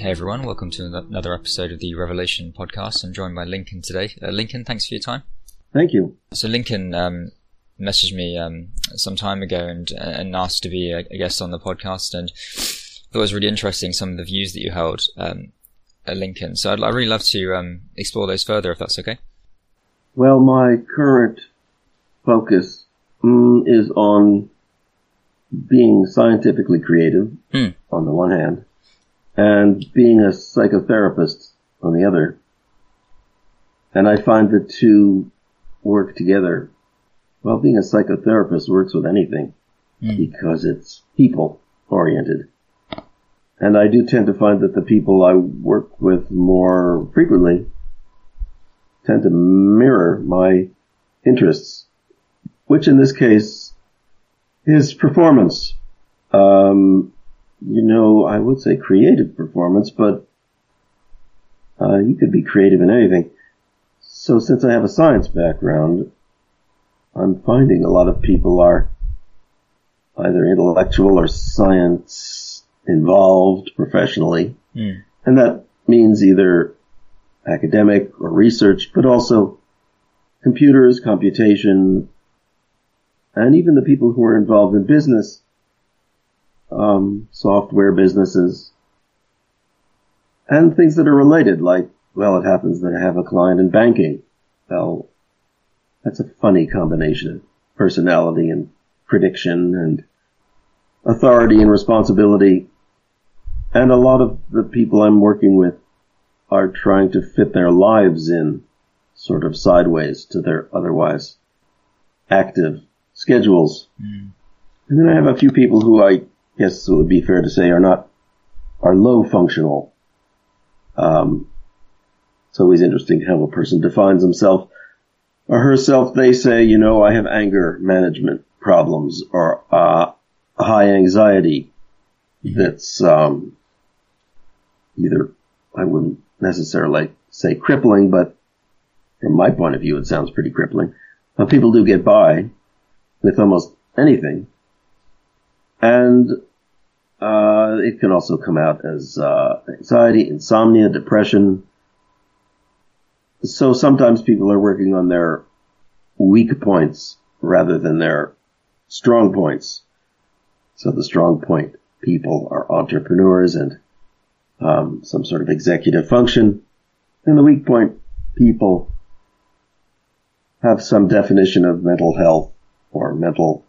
Hey everyone, welcome to another episode of the Revelation podcast. I'm joined by Lincoln today. Uh, Lincoln, thanks for your time. Thank you. So Lincoln um, messaged me um, some time ago and and asked to be a, a, guest on the podcast, and thought it was really interesting some of the views that you held um, at Lincoln. So I'd, I'd really love to um, explore those further, if that's okay. Well, my current focus mm, is on being scientifically creative mm. on the one hand, and being a psychotherapist on the other. And I find the two work together. Well, being a psychotherapist works with anything mm. because it's people oriented. And I do tend to find that the people I work with more frequently tend to mirror my interests, which in this case is performance. Um, you know, I would say creative performance, but uh, you could be creative in anything. So since I have a science background, I'm finding a lot of people are either intellectual or science involved professionally. Mm. And that means either academic or research, but also computers, computation, and even the people who are involved in business, um, software businesses, and things that are related, like, well, it happens that I have a client in banking. Well, that's a funny combination of personality and prediction and authority and responsibility. And a lot of the people I'm working with are trying to fit their lives in sort of sideways to their otherwise active schedules. Mm. And then I have a few people who I guess it would be fair to say are not, are low functional. Um, it's always interesting how a person defines himself or herself. They say, you know, I have anger management problems or, uh, high anxiety Mm-hmm. that's, um, either, I wouldn't necessarily say crippling, but from my point of view, it sounds pretty crippling. But people do get by with almost anything. And, uh, it can also come out as, uh, anxiety, insomnia, depression. So sometimes people are working on their weak points rather than their strong points. So the strong point people are entrepreneurs and um, some sort of executive function. And the weak point people have some definition of mental health or mental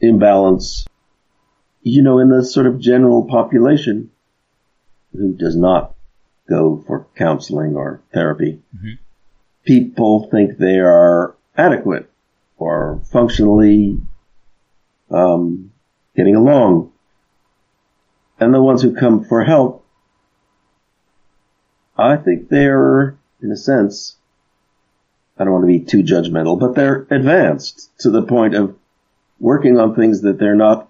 imbalance. You know, in the sort of general population who does not go for counseling or therapy, mm-hmm. people think they are adequate or functionally um, getting along. And the ones who come for help I think they're, in a sense, I don't want to be too judgmental, but they're advanced to the point of working on things that they're not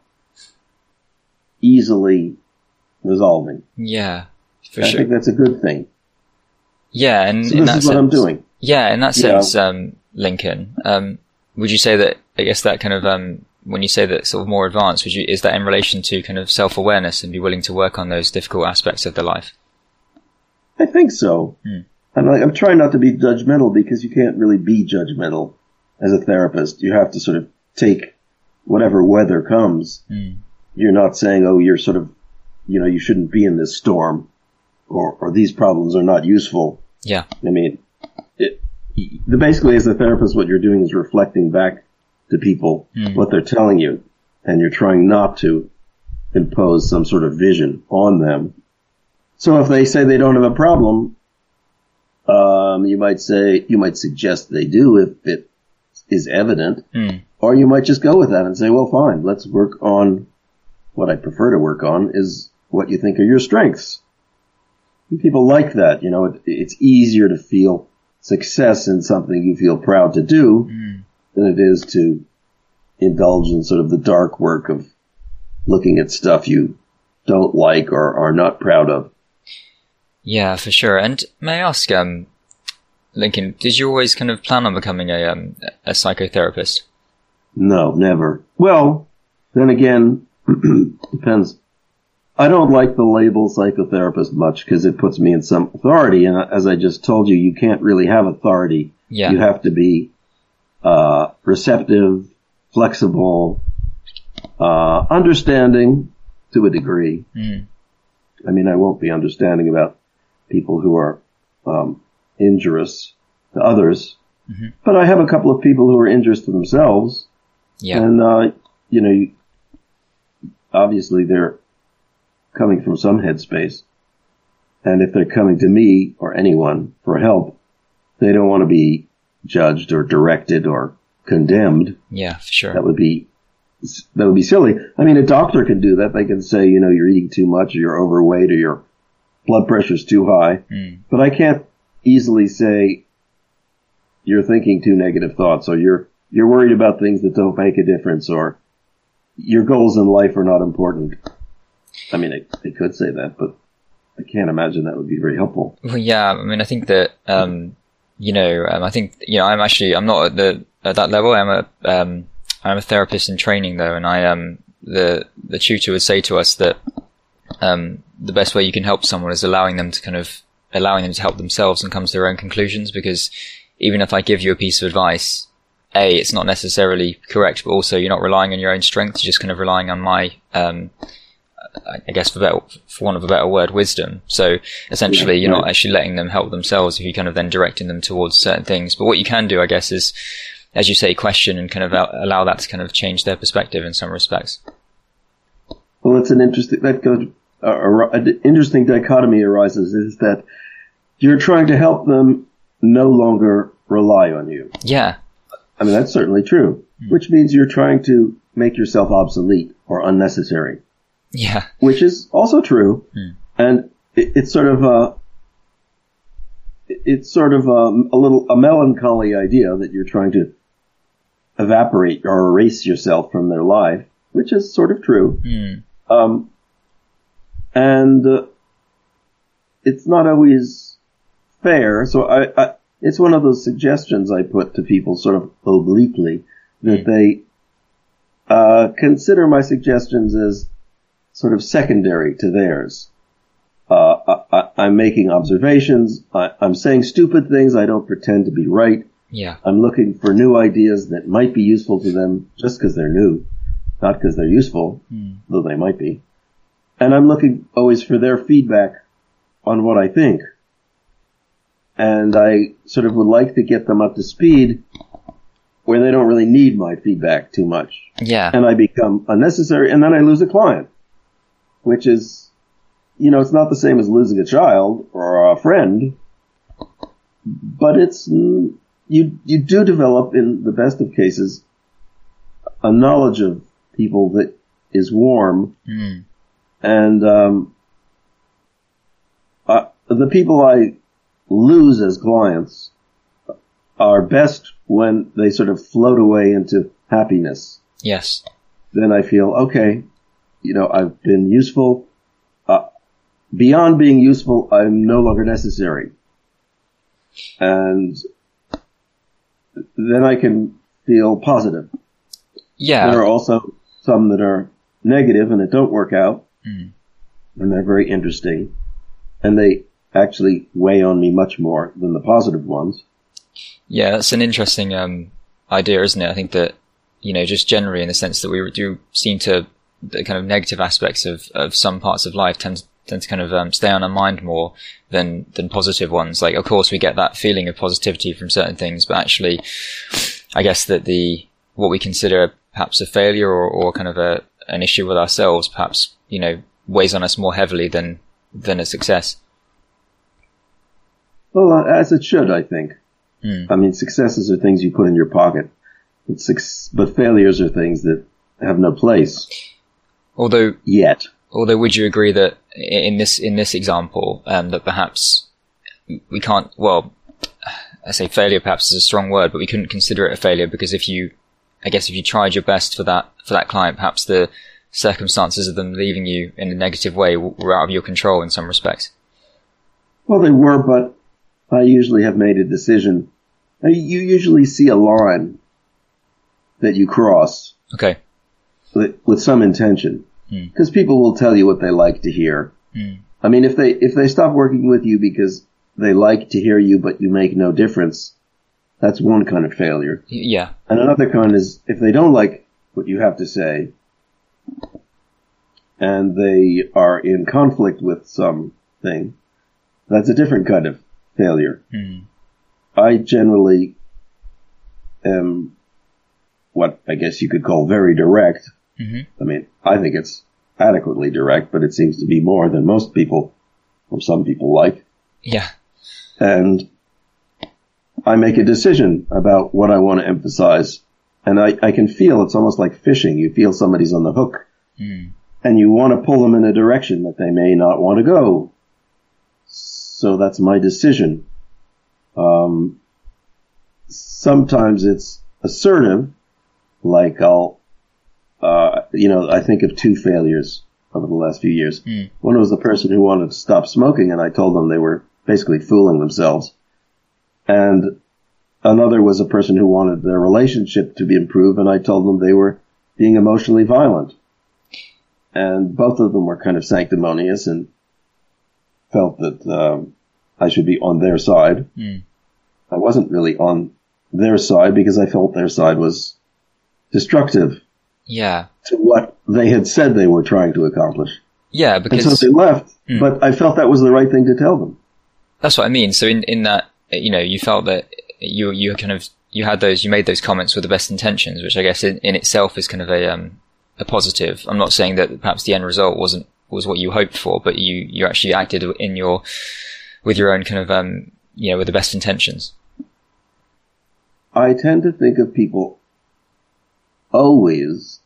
easily resolving. Yeah, for I sure. think that's a good thing. Yeah, and So in this that is sense, what I'm doing. Yeah, in that sense, um, Lincoln, um, would you say that? I guess that kind of um, when you say that sort of more advanced, would you is that in relation to kind of self awareness and be willing to work on those difficult aspects of the life? I think so. Hmm. I'm like, I'm trying not to be judgmental because you can't really be judgmental as a therapist. You have to sort of take whatever weather comes. Mm. You're not saying, oh, you're sort of, you know, you shouldn't be in this storm or, or these problems are not useful. Yeah, I mean, it, the basically as a therapist, what you're doing is reflecting back to people Hmm. what they're telling you and you're trying not to impose some sort of vision on them. So if they say they don't have a problem, um, you might say, you might suggest they do if it is evident, Mm. or you might just go with that and say, well, fine, let's work on what I prefer to work on is what you think are your strengths. And people like that, you know, it, it's easier to feel success in something you feel proud to do Mm. than it is to indulge in sort of the dark work of looking at stuff you don't like or are not proud of. yeah, for sure. And may I ask, um, Lincoln, did you always kind of plan on becoming a um, a psychotherapist? No, never. Well, then again, depends. I don't like the label psychotherapist much because it puts me in some authority. And as I just told you, you can't really have authority. Yeah. You have to be uh, receptive, flexible, uh, understanding to a degree. Mm. I mean, I won't be understanding about people who are um, injurious to others, Mhm. but I have a couple of people who are injurious to themselves, Yeah. and uh, you know, you- obviously they're coming from some headspace, and if they're coming to me or anyone for help, they don't want to be judged or directed or condemned. yeah, for sure. That would be that would be silly. I mean, a doctor can do that. They can say, you know, you're eating too much, or you're overweight, or your blood pressure's too high. Mm. But I can't easily say you're thinking too negative thoughts, or you're you're worried about things that don't make a difference, or your goals in life are not important. I mean, I, I could say that, but I can't imagine that would be very helpful. Well, yeah, I mean, I think that, um, you know, um, I think, you know, I'm actually, I'm not at the, at that level. I'm a, um, I'm a therapist in training though, and I, um, the, the tutor would say to us that, um, the best way you can help someone is allowing them to kind of, allowing them to help themselves and come to their own conclusions, because even if I give you a piece of advice, A, it's not necessarily correct, but also you're not relying on your own strength, you're just kind of relying on my, um, I guess for better, for want of a better word, wisdom. So essentially, Yeah, you're not actually letting them help themselves if you're kind of then directing them towards certain things. But what you can do, I guess, is, as you say, question and kind of allow that to kind of change their perspective in some respects. Well, it's an interesting that goes uh, an interesting dichotomy arises is that you're trying to help them no longer rely on you. Yeah, I mean, that's certainly true, which means you're trying to make yourself obsolete or unnecessary, yeah, which is also true. Hmm. And it, it's sort of a, it's sort of a, a little, a melancholy idea that you're trying to evaporate or erase yourself from their life, which is sort of true. mm. Um, and uh, it's not always fair. So I, I, it's one of those suggestions I put to people sort of obliquely that they uh, consider my suggestions as sort of secondary to theirs. Uh, I, I, I'm making observations. I, I'm saying stupid things. I don't pretend to be right. yeah, I'm looking for new ideas that might be useful to them just because they're new, not because they're useful, though they might be. And I'm looking always for their feedback on what I think. And I sort of would like to get them up to speed where they don't really need my feedback too much. yeah, And I become unnecessary and then I lose a client, which is, you know, it's not the same as losing a child or a friend, but it's, you, you do develop in the best of cases a knowledge of people that is warm mm. and, um, uh, the people I lose as clients are best when they sort of float away into happiness yes, then I feel okay. You know, I've been useful. Uh, beyond being useful, I'm no longer necessary, and then I can feel positive. yeah, There are also some that are negative and that don't work out, Mm. and they're very interesting, and they actually weigh on me much more than the positive ones. Yeah, that's an interesting um, idea, isn't it? I think that you know, just generally in the sense that we do seem to the kind of negative aspects of, of some parts of life tend tend to kind of um, stay on our mind more than than positive ones. Like, of course, we get that feeling of positivity from certain things, but actually, I guess that the what we consider perhaps a failure or, or kind of a an issue with ourselves, perhaps you know, weighs on us more heavily than than a success. Well, uh, as it should, I think. Mm. I mean, successes are things you put in your pocket, but, suc- but failures are things that have no place Although yet. although would you agree that in this in this example um, that perhaps we can't well I say failure perhaps is a strong word but we couldn't consider it a failure because if you I guess if you tried your best for that for that client perhaps the circumstances of them leaving you in a negative way were out of your control in some respects Well, they were, but I usually have made a decision. You usually see a line that you cross okay with, with some intention. because people will tell you what they like to hear. Mm. I mean, if they if they stop working with you because they like to hear you, but you make no difference, that's one kind of failure. Yeah. And another kind is if they don't like what you have to say, and they are in conflict with something, that's a different kind of failure. Mm. I generally am what I guess you could call very direct. hmm I mean, I think it's adequately direct, but it seems to be more than most people or some people like. Yeah. And I make a decision about what I want to emphasize. And I, I can feel it's almost like fishing. You feel somebody's on the hook Mm. and you want to pull them in a direction that they may not want to go. So that's my decision. Um, sometimes it's assertive, like I'll, uh, you know, I think of two failures over the last few years. Mm. One was the person who wanted to stop smoking, and I told them they were basically fooling themselves. And another was a person who wanted their relationship to be improved, and I told them they were being emotionally violent. And both of them were kind of sanctimonious and felt that um, I should be on their side. Mm. I wasn't really on their side because I felt their side was destructive Yeah. to what they had said they were trying to accomplish. Yeah, And so they left, Mm. but I felt that was the right thing to tell them. that's what I mean. So in, in that, you know, you felt that you, you kind of, you had those, you made those comments with the best intentions, which I guess in, in itself is kind of a, um, a positive. I'm not saying that perhaps the end result wasn't, was what you hoped for, but you, you actually acted in your, with your own kind of, um, you know, with the best intentions. I tend to think of people always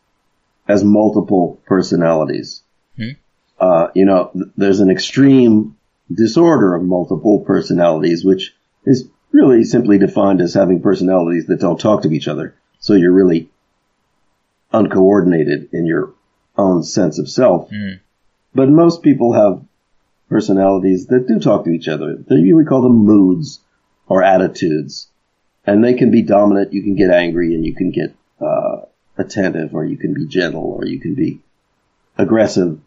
as multiple personalities. Hmm. Uh, you know, th- there's an extreme disorder of multiple personalities, which is really simply defined as having personalities that don't talk to each other. So you're really uncoordinated in your own sense of self. Mm. But most people have personalities that do talk to each other. They, we call them moods or attitudes. And they can be dominant, you can get angry, and you can get uh, attentive, or you can be gentle, or you can be aggressive.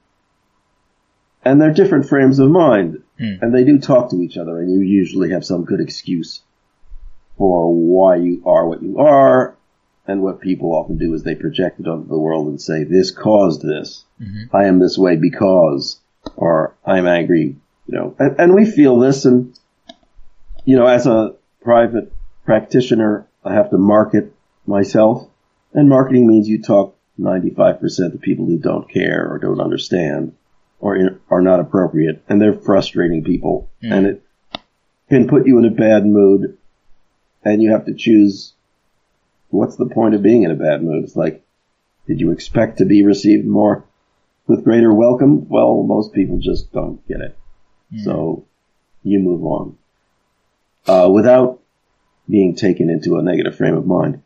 And they're different frames of mind. Hmm. And they do talk to each other, and you usually have some good excuse for why you are what you are. And what people often do is they project it onto the world and say, this caused this. Mhm. I am this way because, or I'm angry, you know, and, and we feel this and, you know, as a private practitioner, I have to market myself and marketing means you talk 95% to people who don't care or don't understand or in, are not appropriate and they're frustrating people Mm. and it can put you in a bad mood and you have to choose what's the point of being in a bad mood? It's like, did you expect to be received more with greater welcome? Well, most people just don't get it. So you move on. Uh, without being taken into a negative frame of mind.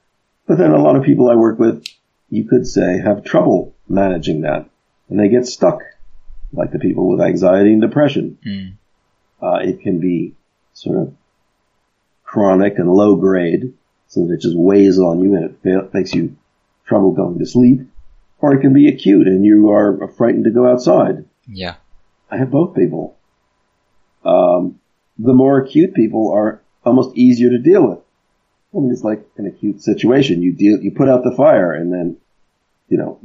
But then a lot of people I work with, you could say, have trouble managing that. And they get stuck, like the people with anxiety and depression. Mm. Uh, it can be sort of chronic and low grade, so that it just weighs on you and it makes you trouble going to sleep. Or it can be acute and you are frightened to go outside. Yeah. I have both people. Um, the more acute people are almost easier to deal with. I mean, it's like an acute situation. You deal, you put out the fire and then, you know,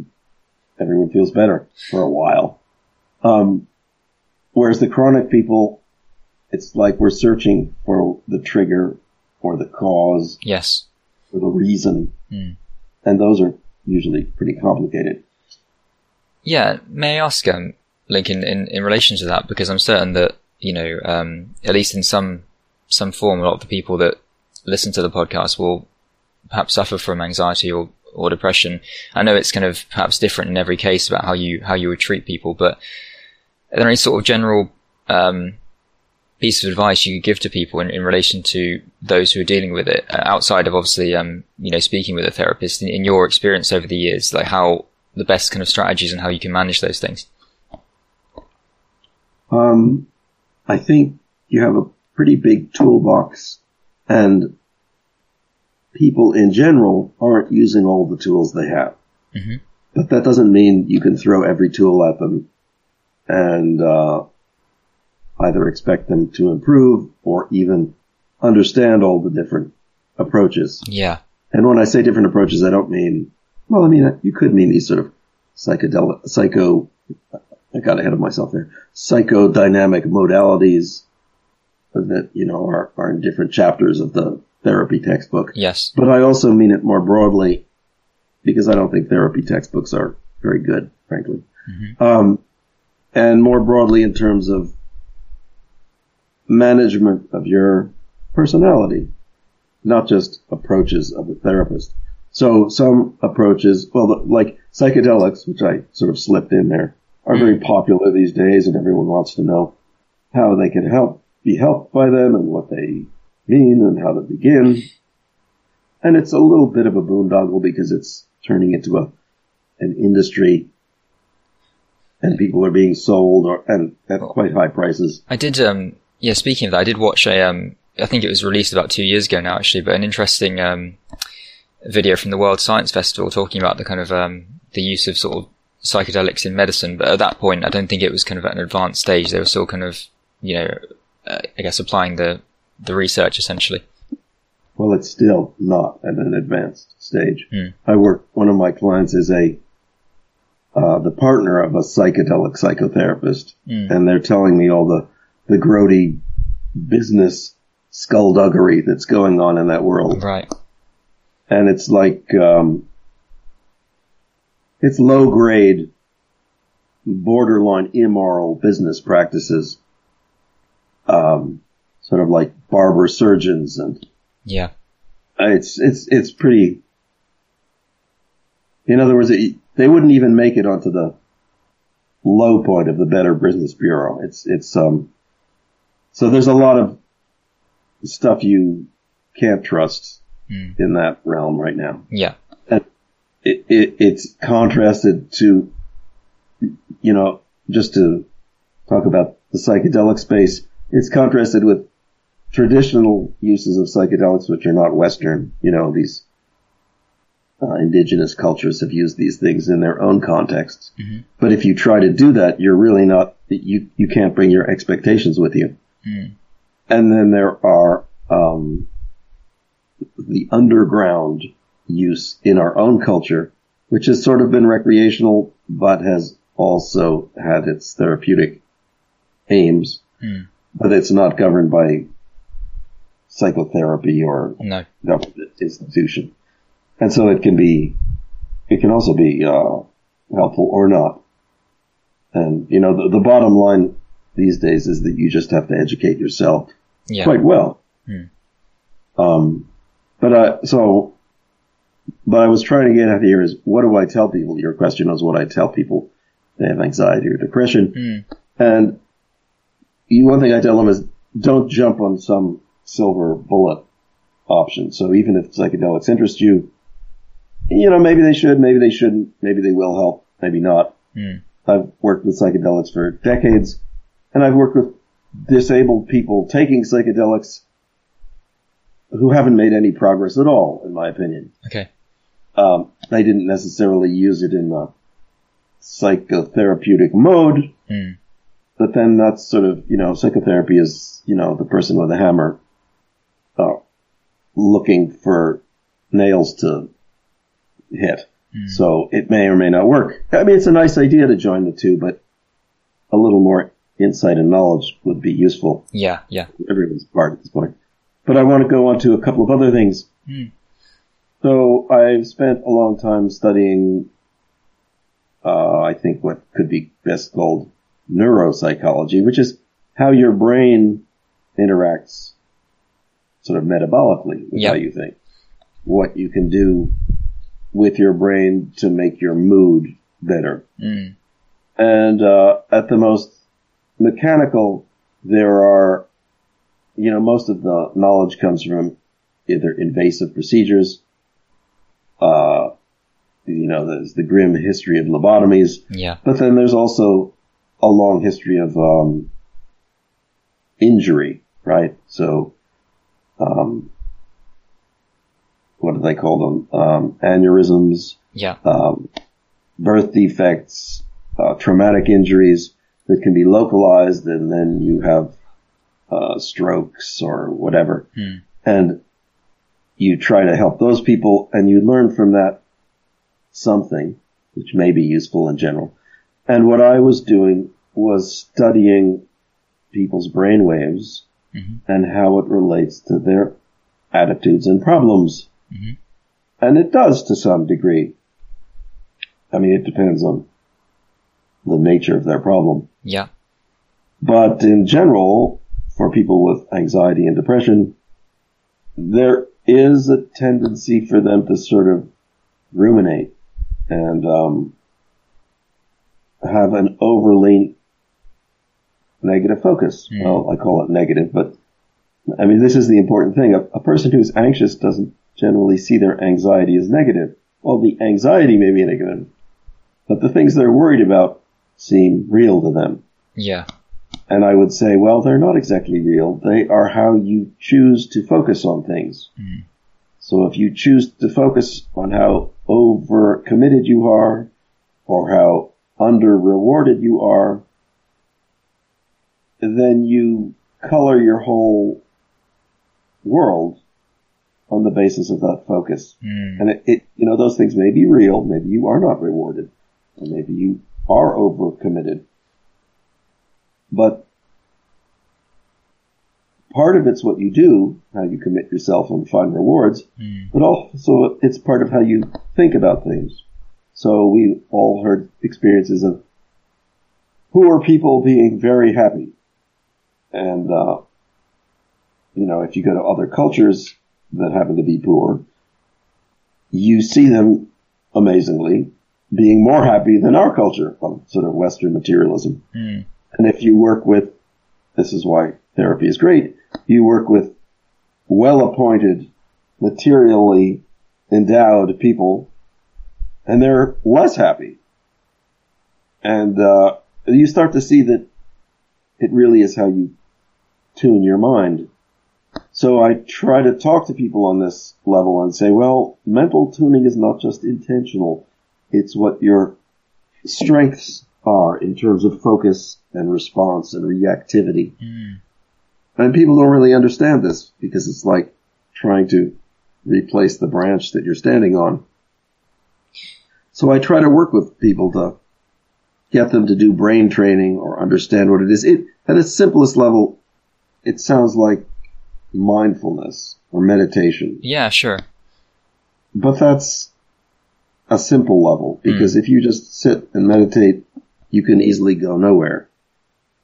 everyone feels better for a while. Um, whereas the chronic people, it's like we're searching for the trigger or the cause Yes. or the reason. Mm. And those are usually pretty complicated. Yeah, may I ask, um, Lincoln, in, in relation to that, because I'm certain that, you know, um, at least in some, some form, a lot of the people that listen to the podcast will perhaps suffer from anxiety or, or depression. I know it's kind of perhaps different in every case about how you, how you would treat people, but are there any sort of general, um, piece of advice you could give to people in, in relation to those who are dealing with it uh, outside of obviously, um, you know, speaking with a therapist in, in your experience over the years, like how the best kind of strategies and how you can manage those things? Um, I think you have a pretty big toolbox and people in general aren't using all the tools they have. Mhm. but that doesn't mean you can throw every tool at them and uh, either expect them to improve or even understand all the different approaches. Yeah. And when I say different approaches, I don't mean, well, I mean, you could mean these sort of psychedelic, psycho, I got ahead of myself there, psychodynamic modalities that, you know, are, are in different chapters of the therapy textbook. Yes. But I also mean it more broadly because I don't think therapy textbooks are very good, frankly. Um, and more broadly in terms of management of your personality, not just approaches of a therapist. So some approaches, well, like psychedelics, which I sort of slipped in there, are very popular these days and everyone wants to know how they can help, be helped by them and what they mean and how to begin. And it's a little bit of a boondoggle because it's turning into a, an industry and people are being sold or, and at quite high prices. I did, um, yeah, speaking of that, I did watch a, um, I think it was released about two years ago now, actually, but an interesting, um, video from the World Science Festival talking about the kind of, um, the use of sort of psychedelics in medicine. But at that point, I don't think it was kind of at an advanced stage. They were still kind of, you know, uh, I guess applying the, the research essentially. Well, it's still not at an advanced stage. Hmm. I work, one of my clients is a, uh, the partner of a psychedelic psychotherapist, Hmm. and they're telling me all the, the grody business skullduggery that's going on in that world. Right. And it's like, um, it's low grade, borderline immoral business practices, um, sort of like barber surgeons and Yeah. it's it's it's pretty. In other words, it, they wouldn't even make it onto the low point of the Better Business Bureau. It's it's um. So there's a lot of stuff you can't trust Mm. in that realm right now. Yeah. It, it it's contrasted to, you know, just to talk about the psychedelic space. It's contrasted with traditional uses of psychedelics, which are not Western. You know, these uh, indigenous cultures have used these things in their own contexts. Mhm. But if you try to do that, you're really not. You you can't bring your expectations with you. Mm. And then there are um, the underground use in our own culture, which has sort of been recreational, but has also had its therapeutic aims. Mm. But it's not governed by psychotherapy or No. government institution. And so it can be, it can also be, uh, helpful or not. And, you know, the, the bottom line these days is that you just have to educate yourself Yeah. quite well. Hmm. Um, but, uh, so, but I was trying to get at here is what do I tell people? Your question was what I tell people they have anxiety or depression. Mm. And you, one thing I tell them is don't jump on some silver bullet option. So even if psychedelics interest you, you know, maybe they should, maybe they shouldn't, maybe they will help, maybe not. Mm. I've worked with psychedelics for decades and I've worked with disabled people taking psychedelics who haven't made any progress at all, in my opinion. Okay. Um, they didn't necessarily use it in a psychotherapeutic mode, Mm. but then that's sort of, you know, psychotherapy is, you know, the person with a hammer, uh, looking for nails to hit. So it may or may not work. I mean, it's a nice idea to join the two, but a little more insight and knowledge would be useful. Yeah. Yeah. Everyone's part at this point. But I want to go on to a couple of other things. Hmm. So I've spent a long time studying, uh, I think what could be best called neuropsychology, which is how your brain interacts sort of metabolically with Yeah. how you think. What you can do with your brain to make your mood better. Mm. And uh, at the most mechanical, there are, you know, most of the knowledge comes from either invasive procedures, uh, you know, there's the grim history of lobotomies, Yeah. but then there's also a long history of um, injury, right? So, um, what do they call them? Um, aneurysms, Yeah. um, birth defects, uh, traumatic injuries that can be localized, and then you have uh, strokes or whatever. Hmm. And you try to help those people, and you learn from that something which may be useful in general. And what I was doing was studying people's brain waves Mhm. and how it relates to their attitudes and problems. Mhm. And it does to some degree. I mean, it depends on the nature of their problem. Yeah. But in general, for people with anxiety and depression, there is a tendency for them to sort of ruminate and um, have an overly negative focus. Mm. Well, I call it negative, but I mean, this is the important thing. A, a person who's anxious doesn't generally see their anxiety as negative. Well, the anxiety may be negative, but the things they're worried about seem real to them. Yeah. And I would say, well, they're not exactly real. They are how you choose to focus on things. Mm. So if you choose to focus on how over committed you are or how under rewarded you are, then you color your whole world on the basis of that focus. Mm. And it, it, you know, those things may be real. Maybe you are not rewarded, or maybe you are overcommitted. But part of it's what you do, how you commit yourself and find rewards, Mm. but also it's part of how you think about things. So we all heard experiences of poor people being very happy. And, uh, you know, if you go to other cultures that happen to be poor, you see them amazingly being more happy than our culture of sort of Western materialism. Mm. And if you work with, this is why therapy is great, you work with well appointed, materially endowed people, and they're less happy. And uh, you start to see that it really is how you tune your mind. So I try to talk to people on this level and say, well, mental tuning is not just intentional. It's what your strengths are in terms of focus and response and reactivity. Mm. And people don't really understand this because it's like trying to replace the branch that you're standing on. So I try to work with people to get them to do brain training or understand what it is. It, at its simplest level, it sounds like mindfulness or meditation, Yeah, sure. but that's a simple level because if you just sit and meditate, you can easily go nowhere.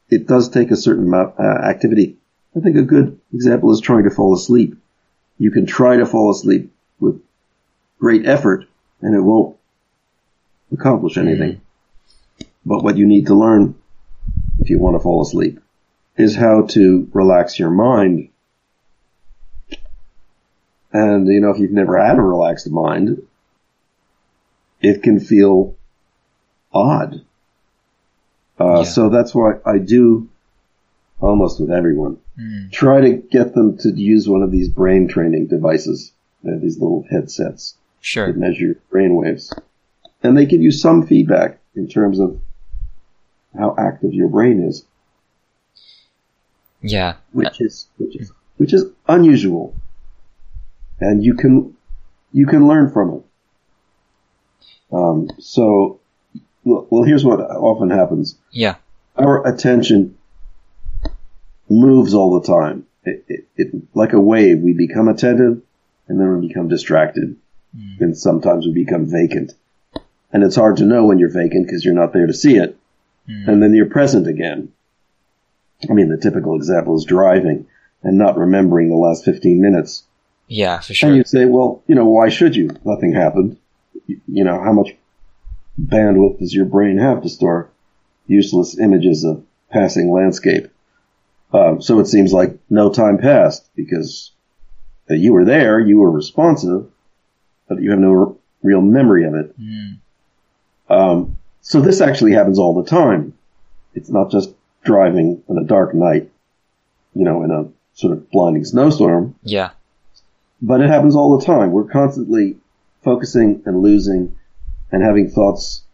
It does take a certain amount uh, activity. I think a good example is trying to fall asleep. You can try to fall asleep with great effort and it won't accomplish anything. But what you need to learn if you want to fall asleep is how to relax your mind. And, you know, if you've never had a relaxed mind, it can feel odd. Uh, Yeah. So that's why I do almost with everyone Mm. try to get them to use one of these brain training devices, uh, these little headsets Sure. that measure brain waves. And they give you some feedback in terms of how active your brain is, Yeah. which is, which is, which is unusual. And you can, you can learn from it. Um, so, well, here's what often happens. Yeah. our attention moves all the time. It, it, it, like a wave, we become attentive and then we become distracted. And sometimes we become vacant. And it's hard to know when you're vacant because you're not there to see it. Mm. And then you're present again. I mean, the typical example is driving and not remembering the last 15 minutes. Yeah, for sure. And you say, well, you know, why should you? Nothing happened. You, know, how much bandwidth does your brain have to store useless images of passing landscape? Um, so it seems like no time passed because uh, you were there, you were responsive, but you have no r- real memory of it. Mm. Um, so this actually happens all the time. It's not just driving on a dark night, you know, in a sort of blinding snowstorm Yeah. but it happens all the time. We're constantly focusing and losing and having thoughts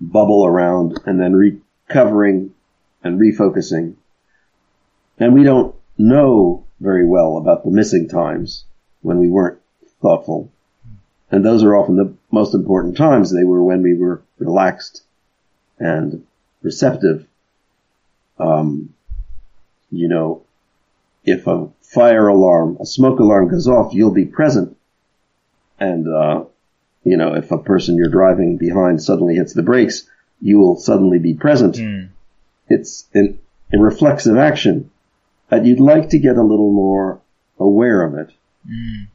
bubble around and then recovering and refocusing. And we don't know very well about the missing times when we weren't thoughtful. And those are often the most important times. They were when we were relaxed and receptive. Um, you know, if a fire alarm, a smoke alarm goes off, you'll be present. And, uh, you know, if a person you're driving behind suddenly hits the brakes, you will suddenly be present. Mm. It's an, a reflexive action. And you'd like to get a little more aware of it. Mm.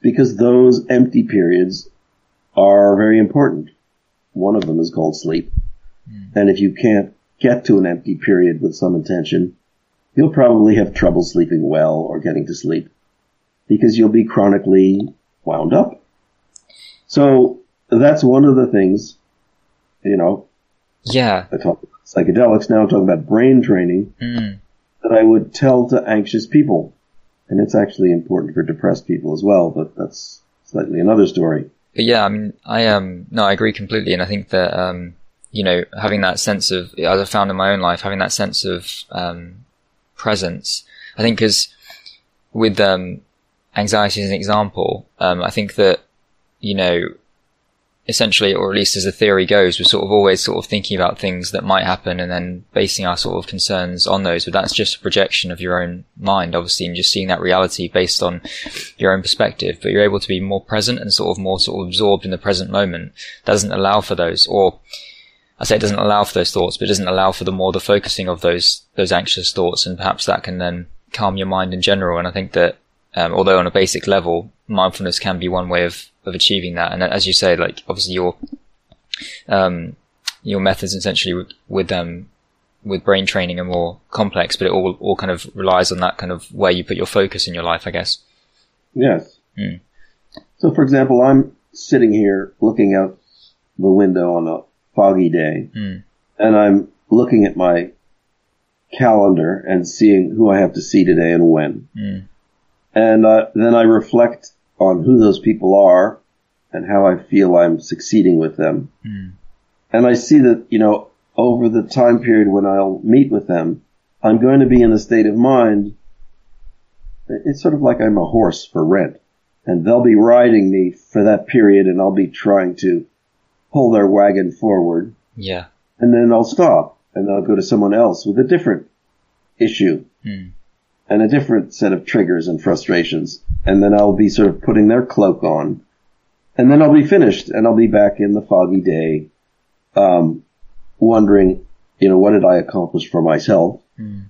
Because those empty periods are very important. One of them is called sleep. Mm. And if you can't get to an empty period with some intention, you'll probably have trouble sleeping well or getting to sleep because you'll be chronically wound up. So that's one of the things, you know, Yeah. I talk about psychedelics now, I'm talking about brain training Mm. that I would tell to anxious people. And it's actually important for depressed people as well, but that's slightly another story. But yeah, I mean, I um no, I agree completely, and I think that um you know having that sense of as I found in my own life, having that sense of um presence, I think because with um anxiety as an example, um I think that you know essentially, or at least as the theory goes, we're sort of always sort of thinking about things that might happen and then basing our sort of concerns on those. But that's just a projection of your own mind, obviously, and just seeing that reality based on your own perspective. But you're able to be more present and sort of more sort of absorbed in the present moment. That doesn't allow for those, or I say it doesn't allow for those thoughts, but it doesn't allow for the more the focusing of those those anxious thoughts, and perhaps that can then calm your mind in general. And I think that um, although on a basic level, mindfulness can be one way of of achieving that. And as you say, like obviously your um, your methods essentially with, with um with brain training are more complex, but it all all kind of relies on that kind of where you put your focus in your life, I guess. Yes. Mm. So for example, I'm sitting here looking out the window on a foggy day Mm. and I'm looking at my calendar and seeing who I have to see today and when. Mm. And uh, then I reflect on who those people are and how I feel I'm succeeding with them. Mm. And I see that, you know, over the time period when I'll meet with them, I'm going to be in a state of mind. It's sort of like I'm a horse for rent and they'll be riding me for that period and I'll be trying to pull their wagon forward Yeah. and then I'll stop and I'll go to someone else with a different issue Mm. And a different set of triggers and frustrations. And then I'll be sort of putting their cloak on. And then I'll be finished and I'll be back in the foggy day, um, wondering, you know, what did I accomplish for myself? Mm.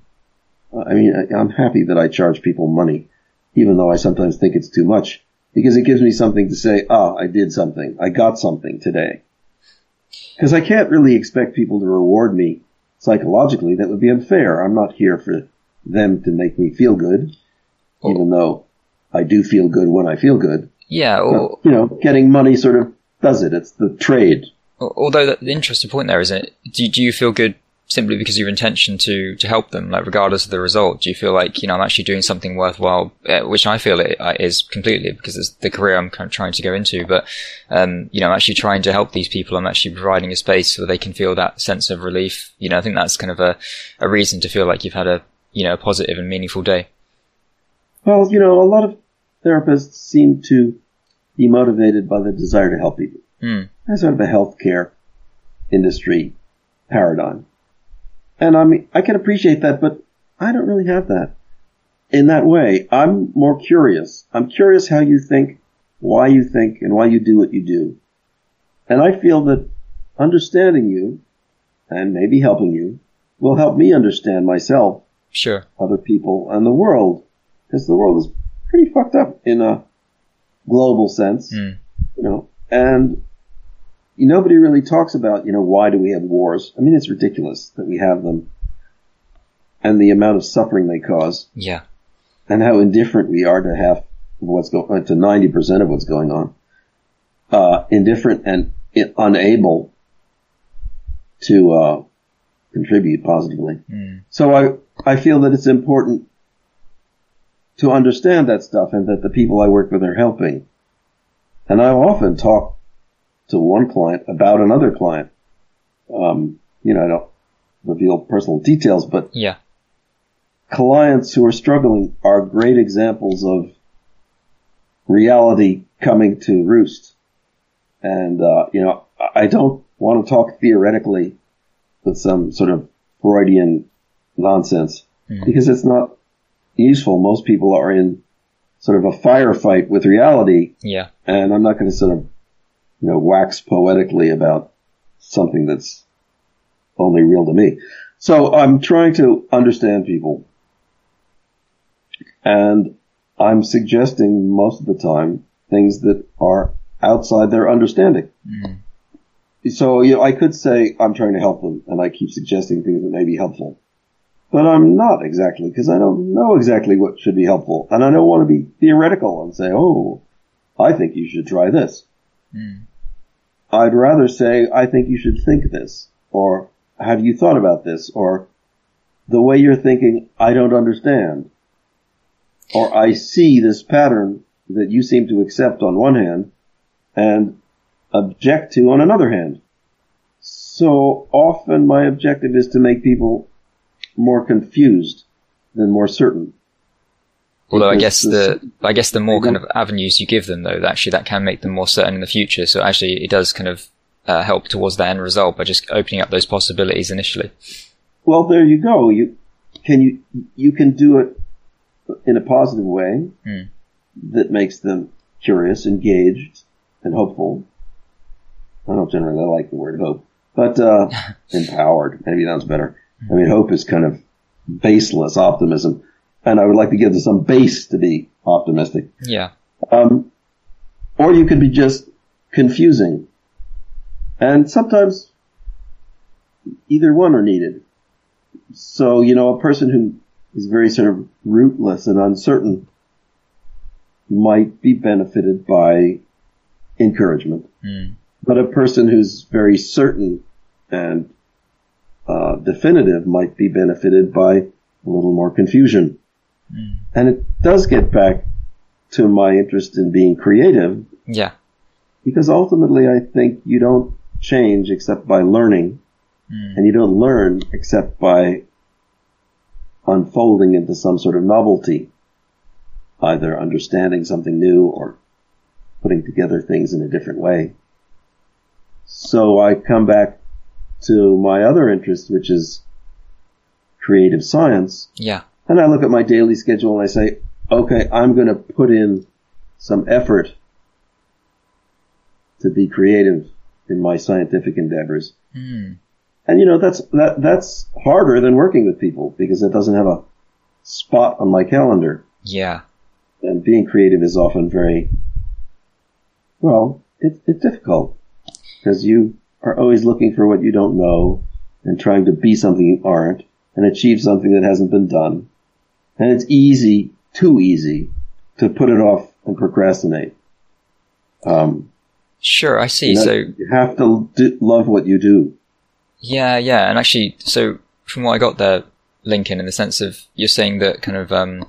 I mean, I, I'm happy that I charge people money, even though I sometimes think it's too much, because it gives me something to say, ah, I did something. I got something today. Because I can't really expect people to reward me psychologically. That would be unfair. I'm not here for them to make me feel good, even though I do feel good when I feel good. Yeah. But, you know, getting money sort of does it. It's the trade. although the interesting point there isn't it? Do, do you feel good simply because of your intention to to help them, like regardless of the result? Do you feel like you know I'm actually doing something worthwhile, uh, which I feel it uh, completely because it's the career I'm kind of trying to go into. But um, you know, I'm actually trying to help these people. I'm actually providing a space where they can feel that sense of relief. You know, I think that's kind of a a reason to feel like you've had a you know a positive and meaningful day. Well, you know, a lot of therapists seem to be motivated by the desire to help people. Mm. That's sort of a healthcare industry paradigm. And I mean, I can appreciate that, but I don't really have that in that way. I'm more curious. I'm curious how you think, why you think, and why you do what you do. And I feel that understanding you and maybe helping you will help me understand myself, Sure. other people, and the world. Because the world is pretty fucked up in a global sense Mm. you know, and nobody really talks about, you know, why do we have wars? I mean, it's ridiculous that we have them and the amount of suffering they cause Yeah. and how indifferent we are to half of what's going, to 90% of what's going on. Uh, indifferent and unable to, uh, contribute positively. Mm. So I, I feel that it's important to understand that stuff and that the people I work with are helping. And I often talk to one client about another client um, you know, I don't reveal personal details, but Yeah. clients who are struggling are great examples of reality coming to roost. And, uh, you know, I- I don't want to talk theoretically with some sort of Freudian nonsense Mhm. because it's not useful. Most people are in sort of a firefight with reality Yeah. and I'm not going to sort of, you know, wax poetically about something that's only real to me. So I'm trying to understand people. And I'm suggesting most of the time things that are outside their understanding. Mm. So, you know, I could say I'm trying to help them and I keep suggesting things that may be helpful. But I'm not exactly because I don't know exactly what should be helpful. And I don't want to be theoretical and say, oh, I think you should try this. Mm. I'd rather say, I think you should think this, or have you thought about this, or the way you're thinking, I don't understand, or I see this pattern that you seem to accept on one hand and object to on another hand. So often my objective is to make people more confused than more certain. Although I guess the I guess the more kind of avenues you give them, though, actually that can make them more certain in the future. So actually, it does kind of uh, help towards that end result by just opening up those possibilities initially. Well, there you go. You can you you can do it in a positive way Hmm. that makes them curious, engaged, and hopeful. I don't generally like the word hope, but uh, empowered. Maybe that's better. I mean, hope is kind of baseless optimism, and I would like to give some base to be optimistic. Yeah. Um, or you could be just confusing. And sometimes either one are needed. So, you know, a person who is very sort of rootless and uncertain might be benefited by encouragement. Mm. But a person who's very certain and uh, definitive might be benefited by a little more confusion. Mm. And it does get back to my interest in being creative Yeah. because ultimately I think you don't change except by learning Mm. and you don't learn except by unfolding into some sort of novelty, either understanding something new or putting together things in a different way. So I come back to my other interest, which is creative science, Yeah. and I look at my daily schedule and I say, okay, I'm going to put in some effort to be creative in my scientific endeavors. Mm. And you know, that's, that, that's harder than working with people because it doesn't have a spot on my calendar. Yeah. And being creative is often very, well, it, it's difficult because you are always looking for what you don't know and trying to be something you aren't and achieve something that hasn't been done. And it's easy, too easy, to put it off and procrastinate. Um, Sure. I see. you, know, So you have to do, love what you do. Yeah, yeah, and actually, so from what I got there, Lincoln, in the sense of you're saying that kind of um,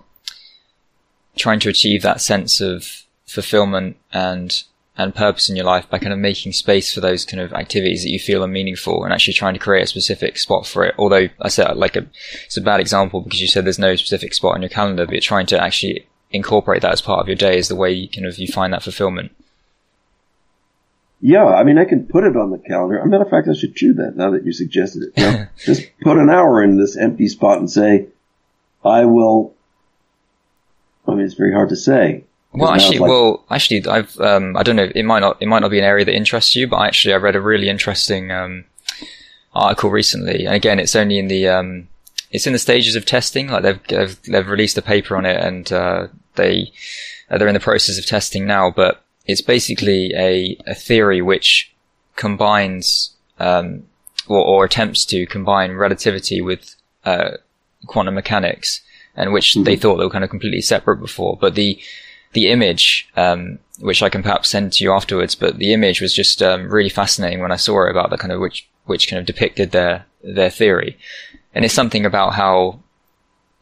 trying to achieve that sense of fulfillment and and purpose in your life by kind of making space for those kind of activities that you feel are meaningful and actually trying to create a specific spot for it. Although I said like a it's a bad example because you said there's no specific spot on your calendar, but you're trying to actually incorporate that as part of your day is the way you kind of you find that fulfillment. Yeah, I mean, I can put it on the calendar. As a matter of fact, I should do that now that you suggested it. You know, just put an hour in this empty spot and say, I will. I mean, it's very hard to say. Well, actually, like- well, actually, I've um, I don't know. It might not it might not be an area that interests you, but actually, I read a really interesting um, article recently, and again, it's only in the um, it's in the stages of testing. Like they've they've, they've released a paper on it, and uh, they uh, they're in the process of testing now. But it's basically a a theory which combines um, or, or attempts to combine relativity with uh, quantum mechanics, and which they thought they were kind of completely separate before. But the the image, um, which I can perhaps send to you afterwards, but the image was just um, really fascinating when I saw it about the kind of which which kind of depicted their their theory, and it's something about how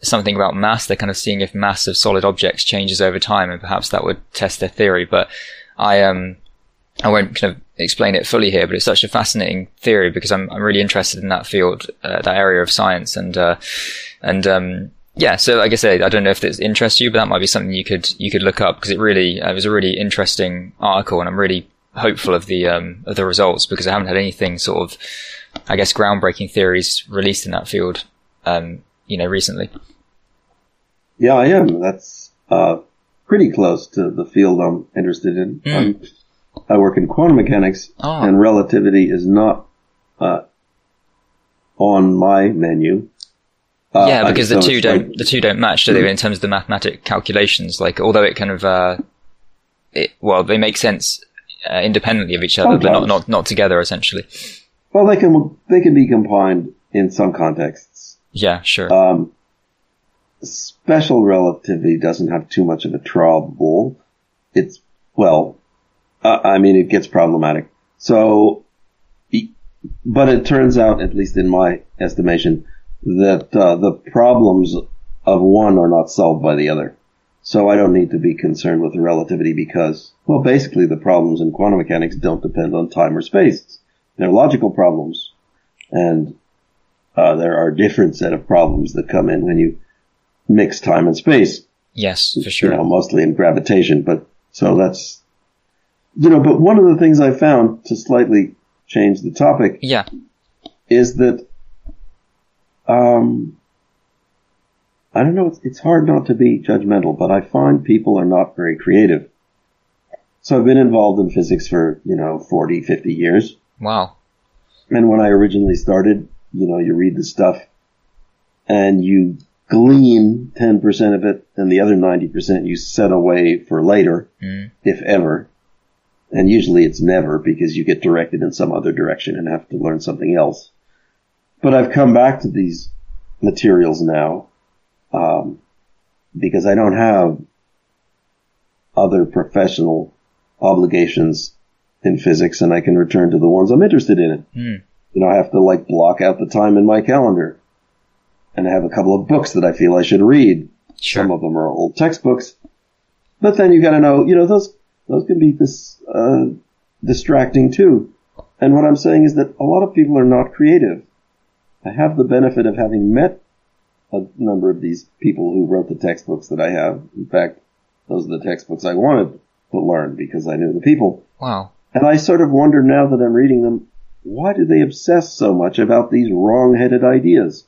something about mass. They're kind of seeing if mass of solid objects changes over time, and perhaps that would test their theory. But I um I won't kind of explain it fully here, but it's such a fascinating theory because I'm I'm really interested in that field, uh, that area of science, and uh, and um, yeah. So like I say, I don't know if it interests you, but that might be something you could you could look up because it really uh, it was a really interesting article, and I'm really hopeful of the um, of the results because I haven't had anything sort of I guess groundbreaking theories released in that field, um, you know, recently. Yeah, I am. That's uh, pretty close to the field I'm interested in. Mm. I work in quantum mechanics, Oh. and relativity is not uh, on my menu. Uh, yeah, because the two don't like- the two don't match, do they? In terms of the mathematic calculations, like although it kind of uh, it well, they make sense uh, independently of each other, but not, not not together. Essentially, well, they can they can be combined in some contexts. yeah, sure. Um, special relativity doesn't have too much of a trouble. It's well, uh, I mean, it gets problematic. So, but it turns out, at least in my estimation, that uh, the problems of one are not solved by the other. So I don't need to be concerned with the relativity because, well, basically the problems in quantum mechanics don't depend on time or space. They're logical problems. And uh, there are different set of problems that come in when you mix time and space yes, for sure. you know, mostly in gravitation, but so that's, you know, but one of the things I found to slightly change the topic yeah, is that, um, I don't know, it's, it's hard not to be judgmental, but I find people are not very creative. So I've been involved in physics for, you know, 40, 50 years. wow. And when I originally started, you know, you read the stuff and you glean 10% of it and the other 90% you set away for later, Mm. if ever. And usually it's never because you get directed in some other direction and have to learn something else. But I've come back to these materials now, um, because I don't have other professional obligations in physics and I can return to the ones I'm interested in. Mm. You know, I have to like block out the time in my calendar. And I have a couple of books that I feel I should read. Sure. Some of them are old textbooks. But then you gotta know, you know, those, those can be this, uh, distracting too. And what I'm saying is that a lot of people are not creative. I have the benefit of having met a number of these people who wrote the textbooks that I have. In fact, those are the textbooks I wanted to learn because I knew the people. Wow. And I sort of wonder now that I'm reading them, why do they obsess so much about these wrong-headed ideas?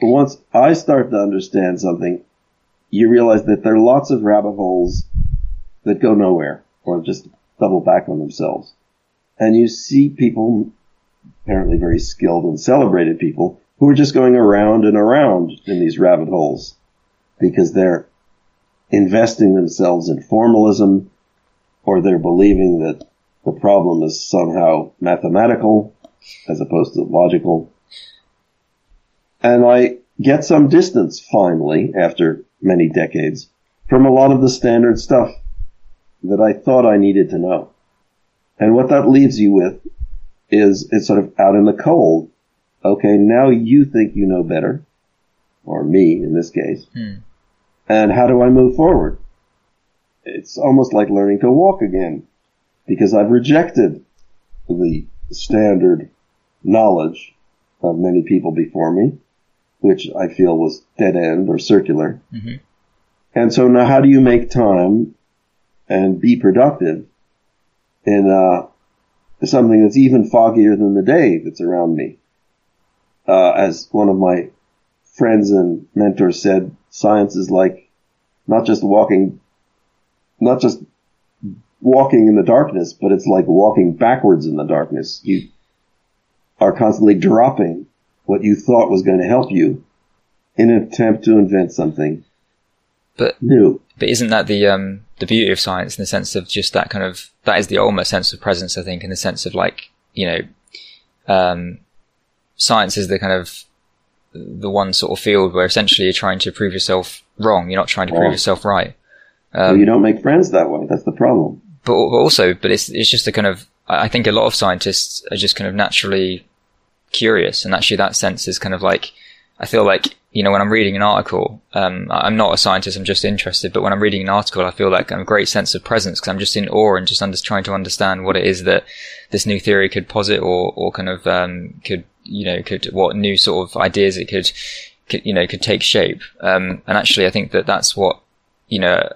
But once I start to understand something, you realize that there are lots of rabbit holes that go nowhere or just double back on themselves. And you see people, apparently very skilled and celebrated people, who are just going around and around in these rabbit holes because they're investing themselves in formalism or they're believing that the problem is somehow mathematical as opposed to logical. And I get some distance finally after many decades from a lot of the standard stuff that I thought I needed to know. And what that leaves you with is it's sort of out in the cold. Okay, now you think you know better, or me in this case. Hmm. And how do I move forward? It's almost like learning to walk again because I've rejected the standard knowledge of many people before me, which I feel was dead end or circular. Mhm. And so now how do you make time and be productive in uh, something that's even foggier than the day that's around me? Uh, as one of my friends and mentors said, science is like not just walking, not just walking in the darkness, but it's like walking backwards in the darkness. You are constantly dropping what you thought was going to help you in an attempt to invent something But new. but isn't that the um the beauty of science in the sense of just that kind of that is the ultimate sense of presence I think in the sense of like you know um science is the kind of the one sort of field where essentially you're trying to prove yourself wrong you're not trying to prove yourself right so you don't make friends that way. That's the problem. but, but also but it's it's just a kind of I think a lot of scientists are just kind of naturally curious and actually that sense is kind of like I feel like you know when I'm reading an article, um, I'm not a scientist, I'm just interested. But when I'm reading an article, I feel like I'm a great sense of presence because I'm just in awe and just under, trying to understand what it is that this new theory could posit or or kind of um, could you know could what new sort of ideas it could, could you know could take shape. Um, and actually, I think that that's what you know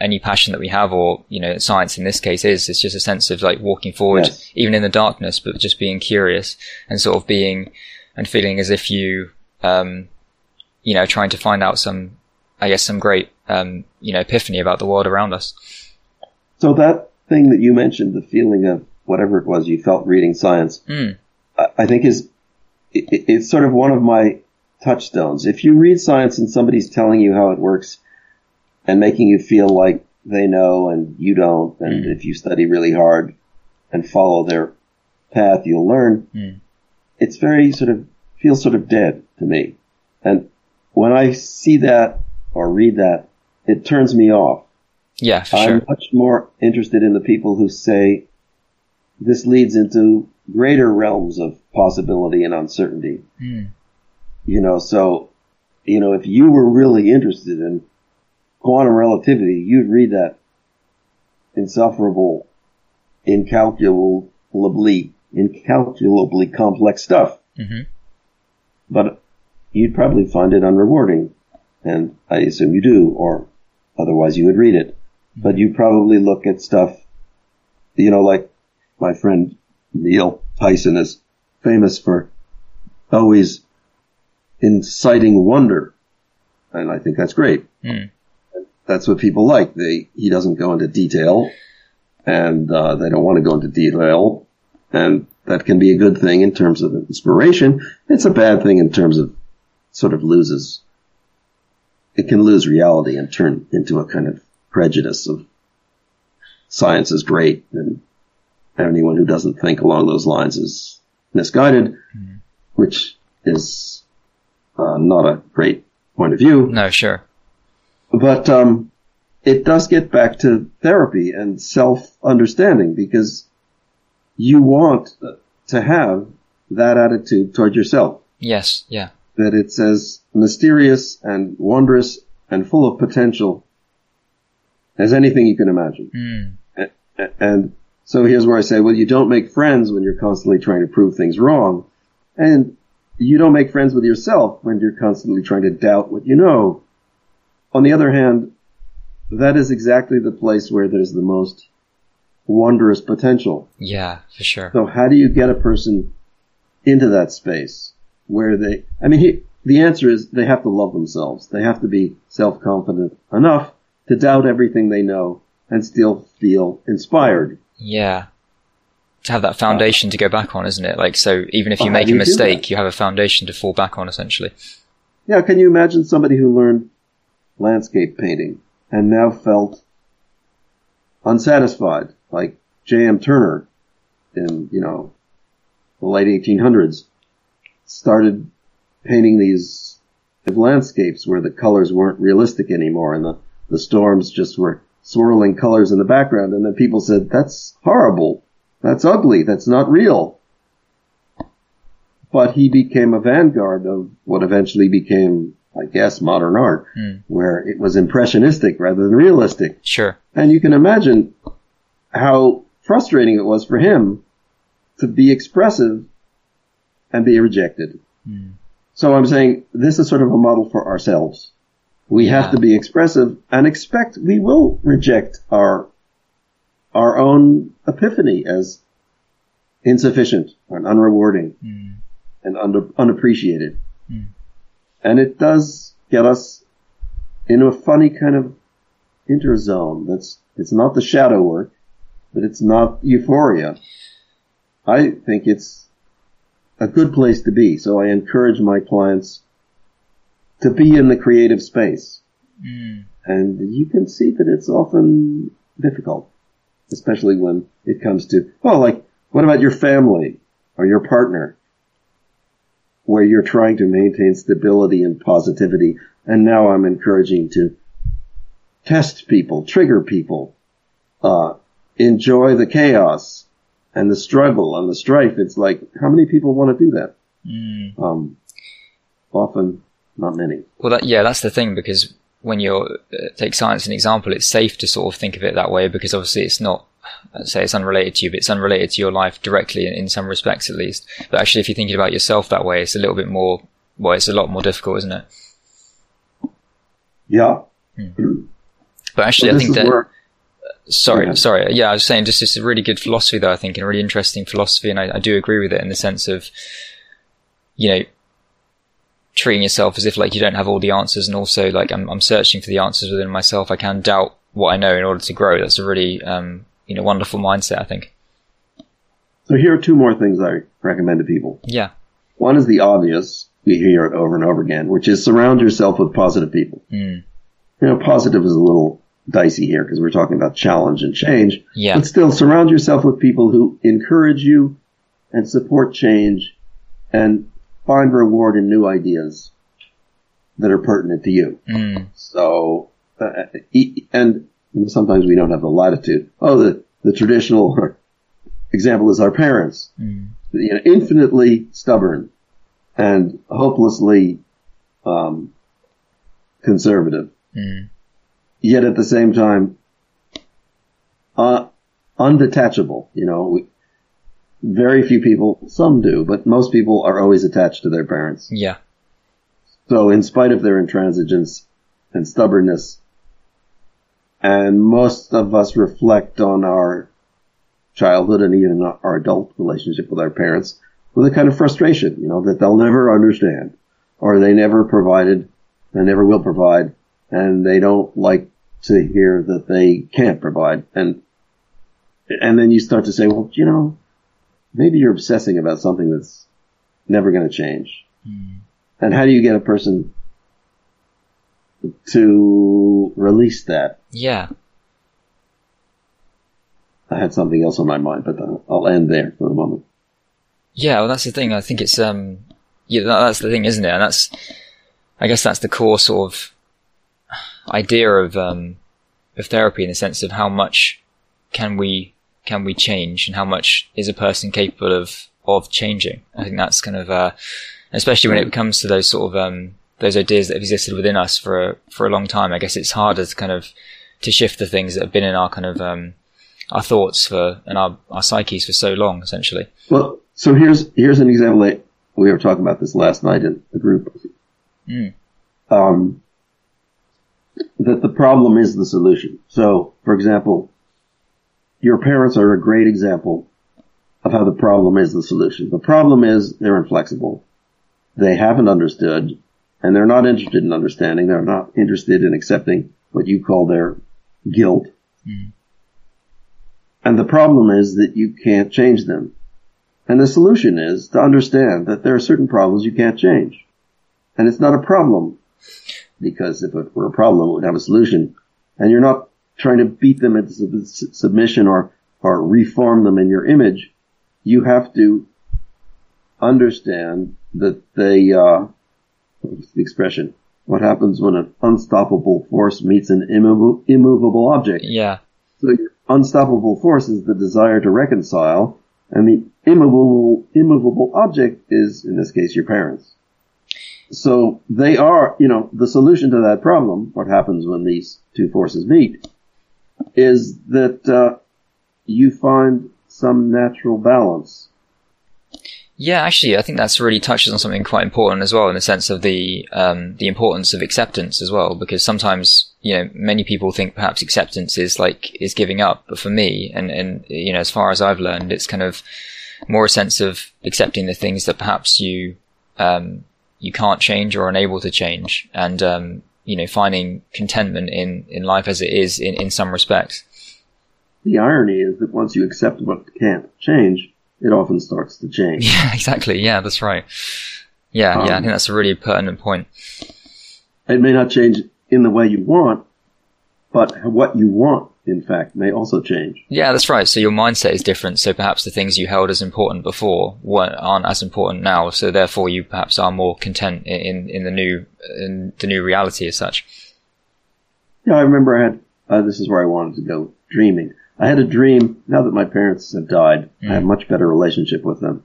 any passion that we have or you know science in this case is it's just a sense of like walking forward Yes. even in the darkness but just being curious and sort of being and feeling as if you um you know trying to find out some i guess some great um you know epiphany about the world around us So that thing that you mentioned, the feeling of whatever it was you felt reading science, Mm. I, think is it- it's sort of one of my touchstones. If you read science and somebody's telling you how it works and making you feel like they know and you don't, and Mm. if you study really hard and follow their path, you'll learn. Mm. It's very sort of feels sort of dead to me. And when I see that or read that, it turns me off. yeah I'm sure much more interested in the people who say this leads into greater realms of possibility and uncertainty. Mm. You know, so, you know, if you were really interested in quantum relativity, you'd read that insufferable, incalculably, incalculably complex stuff. hmm But you'd probably find it unrewarding. And I assume you do, or otherwise you would read it. But you probably look at stuff, you know, like my friend Neil Tyson is famous for always inciting wonder. And I think that's great. Mm. That's what people like. They, he doesn't go into detail and, uh, they don't want to go into detail. And that can be a good thing in terms of inspiration. It's a bad thing in terms of sort of loses, it can lose reality and turn into a kind of prejudice of science is great and anyone who doesn't think along those lines is misguided, which is uh, not a great point of view. no sure But um, it does get back to therapy and self-understanding because you want to have that attitude toward yourself. yes yeah That it's as mysterious and wondrous and full of potential as anything you can imagine. mm. A- And so here's where I say, well, you don't make friends when you're constantly trying to prove things wrong. And you don't make friends with yourself when you're constantly trying to doubt what you know. On the other hand, that is exactly the place where there's the most wondrous potential. yeah for sure So how do you get a person into that space where they, I mean, he, the answer is they have to love themselves. They have to be self-confident enough to doubt everything they know and still feel inspired. Yeah. To have that uh, foundation to go back on, isn't it? Like, so even if you uh, make do a mistake, you have a foundation to fall back on, essentially. Yeah, can you imagine somebody who learned landscape painting and now felt unsatisfied, like J.M. Turner in, you know, the late 1800s, started painting these landscapes where the colors weren't realistic anymore and the, the storms just were swirling colors in the background and then people said, that's horrible. That's ugly. That's not real. But he became a vanguard of what eventually became, I guess, modern art, Hmm. where it was impressionistic rather than realistic. Sure. And you can imagine how frustrating it was for him to be expressive and be rejected. Hmm. So I'm saying this is sort of a model for ourselves. We Yeah. have to be expressive and expect we will reject our our own epiphany as insufficient and unrewarding Hmm. and under, unappreciated. Hmm. And it does get us into a funny kind of interzone. That's, it's not the shadow work, but it's not euphoria. I think it's a good place to be. So I encourage my clients to be in the creative space. Hmm. And you can see that it's often difficult, especially when it comes to, well, like, what about your family or your partner? Where you're trying to maintain stability and positivity. And now I'm encouraging to test people, trigger people, uh, enjoy the chaos and the struggle and the strife. It's like, how many people want to do that? Hmm. Um, often not many. Well, that, yeah, that's the thing because when you're uh, take science as an example, it's safe to sort of think of it that way because obviously it's not say it's unrelated to you, but it's unrelated to your life directly in, in some respects at least. But actually, if you're thinking about yourself that way, it's a little bit more. Well, it's a lot more difficult, isn't it? Yeah. But actually, Well, I think that. where- Sorry, Yeah. sorry. Yeah, I was saying just it's a really good philosophy though, I think, and a really interesting philosophy, and I, I do agree with it in the sense of, you know, treating yourself as if like you don't have all the answers, and also like I'm, I'm searching for the answers within myself. I can doubt what I know in order to grow. That's a really, um, you know, wonderful mindset. I think. So here are two more things I recommend to people. Yeah. One is the obvious. We hear it over and over again, which is surround yourself with positive people. Mm. You know, positive is a little dicey here because we're talking about challenge and change. Yeah. But still, surround yourself with people who encourage you and support change and find reward in new ideas that are pertinent to you. Mm. So, uh, and sometimes we don't have the latitude. Oh, the, the traditional example is our parents. Mm. You know, infinitely stubborn and hopelessly um, conservative. Mm. Yet at the same time, uh, undetachable. You know, we, very few people, some do, but most people are always attached to their parents. Yeah. So in spite of their intransigence and stubbornness, and most of us reflect on our childhood and even our adult relationship with our parents with a kind of frustration, you know, that they'll never understand or they never provided and never will provide and they don't like to hear that they can't provide. And, and then you start to say, well, you know, maybe you're obsessing about something that's never going to change. And how do you get a person to release that? Yeah. I had something else on my mind, but I'll end there for the moment. Yeah, well, that's the thing. I think it's um, yeah, that's the thing, isn't it? And that's, I guess, that's the core sort of idea of um, of therapy in the sense of how much can we can we change and how much is a person capable of of changing. I think that's kind of, uh, especially when it comes to those sort of um, those ideas that have existed within us for a, for a long time. I guess it's harder to kind of to shift the things that have been in our kind of um, our thoughts for and our our psyches for so long, essentially. Well, so here's here's an example that we were talking about this last night in the group. Mm. Um, that the problem is the solution. So, for example, your parents are a great example of how the problem is the solution. The problem is they're inflexible. They haven't understood and they're not interested in understanding. They're not interested in accepting what you call their guilt. Mm. And the problem is that you can't change them. And the solution is to understand that there are certain problems you can't change. And it's not a problem because if it were a problem, it would have a solution. And you're not trying to beat them into sub- submission or, or reform them in your image. You have to understand that they, uh, what's the expression? What happens when an unstoppable force meets an immovable, immovable object? Yeah. So your unstoppable force is the desire to reconcile, and the immovable, immovable object is, in this case, your parents. So they are, you know, the solution to that problem, what happens when these two forces meet, is that uh, you find some natural balance. Yeah, actually, I think that's really touches on something quite important as well, in the sense of the um, the importance of acceptance as well. Because sometimes, you know, many people think perhaps acceptance is like is giving up, but for me, and and you know, as far as I've learned, it's kind of more a sense of accepting the things that perhaps you um, you can't change or unable to change, and um, you know, finding contentment in in life as it is in in some respects. The irony is that once you accept what can't change, it often starts to change. Yeah, exactly. Yeah, that's right. Yeah, yeah, I Um, think that's a really pertinent point. It may not change in the way you want, but what you want, in fact, may also change. Yeah, that's right. So your mindset is different. So perhaps the things you held as important before weren't aren't as important now. So therefore, you perhaps are more content in in, the new in the new reality as such. Yeah, I remember I had, uh, this is where I wanted to go, dreaming. I had a dream, now that my parents have died, I have a much better relationship with them.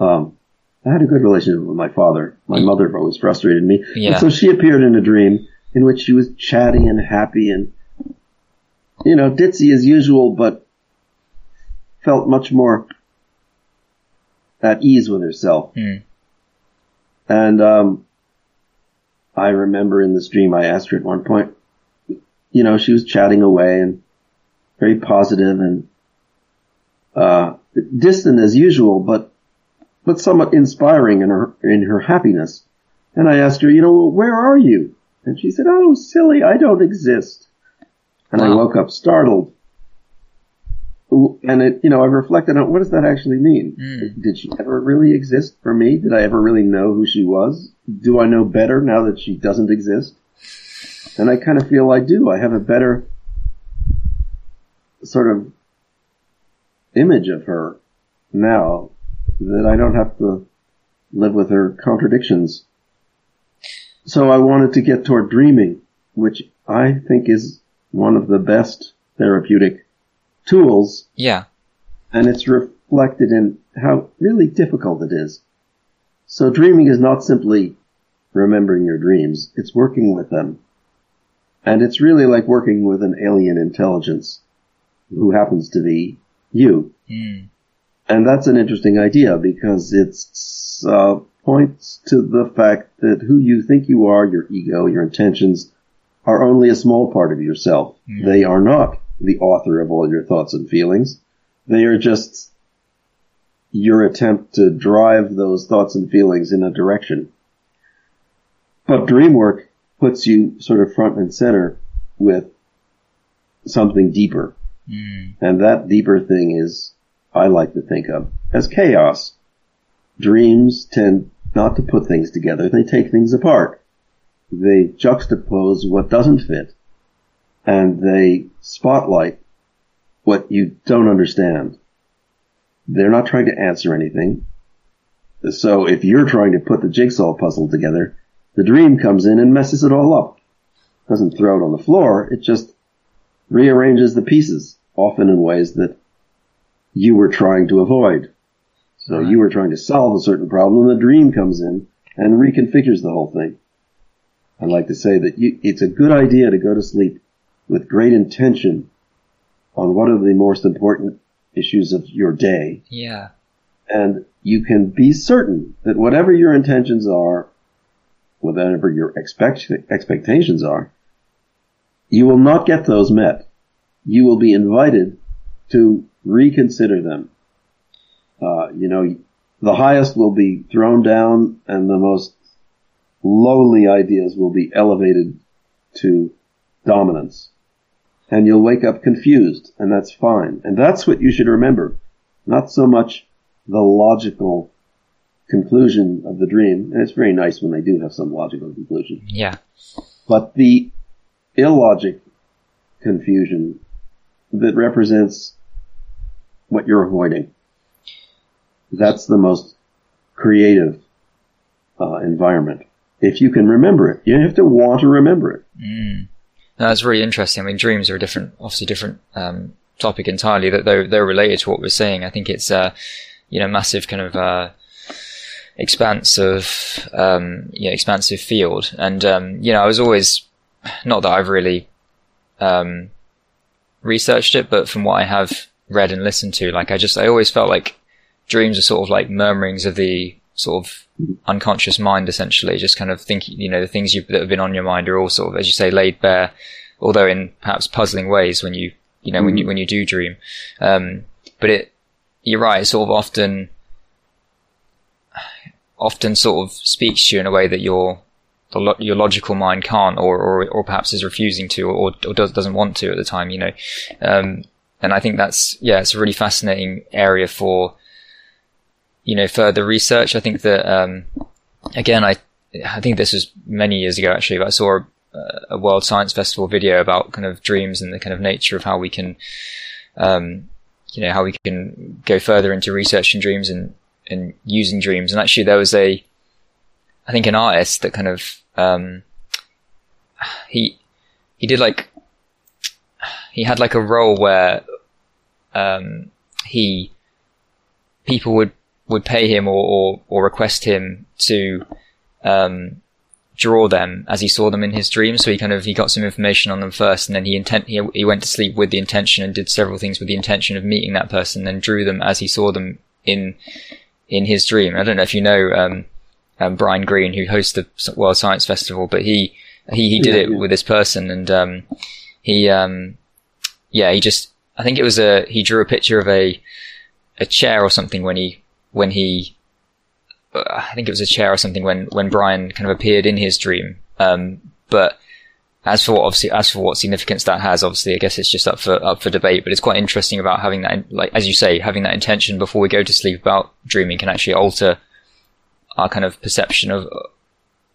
Um, I had a good relationship with my father. My mother always frustrated me. Yeah. And so she appeared in a dream in which she was chatty and happy and, you know, ditzy as usual, but felt much more at ease with herself. Mm. And, um, I remember in this dream I asked her at one point, you know, she was chatting away and very positive and, uh, distant as usual, but, but somewhat inspiring in her, in her happiness. And I asked her, you know, where are you? And she said, oh, silly, I don't exist. And I woke up startled. And it, you know, I reflected on what does that actually mean? Mm. Did she ever really exist for me? Did I ever really know who she was? Do I know better now that she doesn't exist? And I kind of feel I do. I have a better sort of image of her now that I don't have to live with her contradictions. So I wanted to get toward dreaming, which I think is one of the best therapeutic tools Yeah. and it's reflected in how really difficult it is. So dreaming is not simply remembering your dreams, it's working with them. And it's really like working with an alien intelligence who happens to be you. Mm. And that's an interesting idea because it's uh, points to the fact that who you think you are, your ego, your intentions, are only a small part of yourself. Mm. They are not the author of all your thoughts and feelings. They are just your attempt to drive those thoughts and feelings in a direction. But dream work puts you sort of front and center with something deeper. Mm. And that deeper thing is, I like to think of as chaos. Dreams tend not to put things together, they take things apart. They juxtapose what doesn't fit. And they spotlight what you don't understand. They're not trying to answer anything. So if you're trying to put the jigsaw puzzle together, the dream comes in and messes it all up. It Doesn't throw it on the floor, it just rearranges the pieces, often in ways that you were trying to avoid. So Right. you were trying to solve a certain problem, the dream comes in and reconfigures the whole thing. I like to say that you, it's a good idea to go to sleep with great intention on one of the most important issues of your day, Yeah. and you can be certain that whatever your intentions are, whatever your expect, expectations are, you will not get those met. You will be invited to reconsider them. Uh, you know, the highest will be thrown down and the most lowly ideas will be elevated to dominance. And you'll wake up confused, and that's fine. And that's what you should remember. Not so much the logical conclusion of the dream, and it's very nice when they do have some logical conclusion, Yeah. but the illogic confusion that represents what you're avoiding. That's the most creative uh, environment. If you can remember it, you have to want to remember it. Mm. That's really interesting. I mean, dreams are a different, obviously different um, topic entirely. That they're they're related to what we're saying. I think it's uh, you know massive kind of uh, expanse of um, yeah expansive field. And um, you know, I was always not that I've really um, researched it, but from what I have read and listened to, like I just I always felt like dreams are sort of like murmurings of the sort of unconscious mind, essentially, just kind of thinking, you know, the things you, that have been on your mind are all sort of, as you say, laid bare, although in perhaps puzzling ways when you, you know, when you, when you do dream. Um, but it, you're right, it sort of often, often sort of speaks to you in a way that your, the lo- your logical mind can't, or, or, or perhaps is refusing to, or, or does, doesn't want to at the time, you know. Um, and I think that's, yeah, it's a really fascinating area for, you know, further research. I think that, um, again, I, I think this was many years ago actually, but I saw a, a World Science Festival video about kind of dreams and the kind of nature of how we can, um, you know, how we can go further into researching dreams and, and using dreams. And actually there was a, I think an artist that kind of, um, he, he did like, he had like a role where, um, he, people would would pay him or, or, or request him to um, draw them as he saw them in his dream. So he kind of he got some information on them first, and then he intent he, he went to sleep with the intention and did several things with the intention of meeting that person, then drew them as he saw them in in his dream. I don't know if you know um, um, Brian Greene, who hosts the World Science Festival, but he he, he did yeah, it yeah. with this person, and um, he um, yeah he just I think it was a he drew a picture of a a chair or something when he when he uh, I think it was a chair or something when when Brian kind of appeared in his dream. Um, but as for what obviously as for what significance that has, obviously I guess it's just up for up for debate. But it's quite interesting about having that like as you say having that intention before we go to sleep about dreaming can actually alter our kind of perception of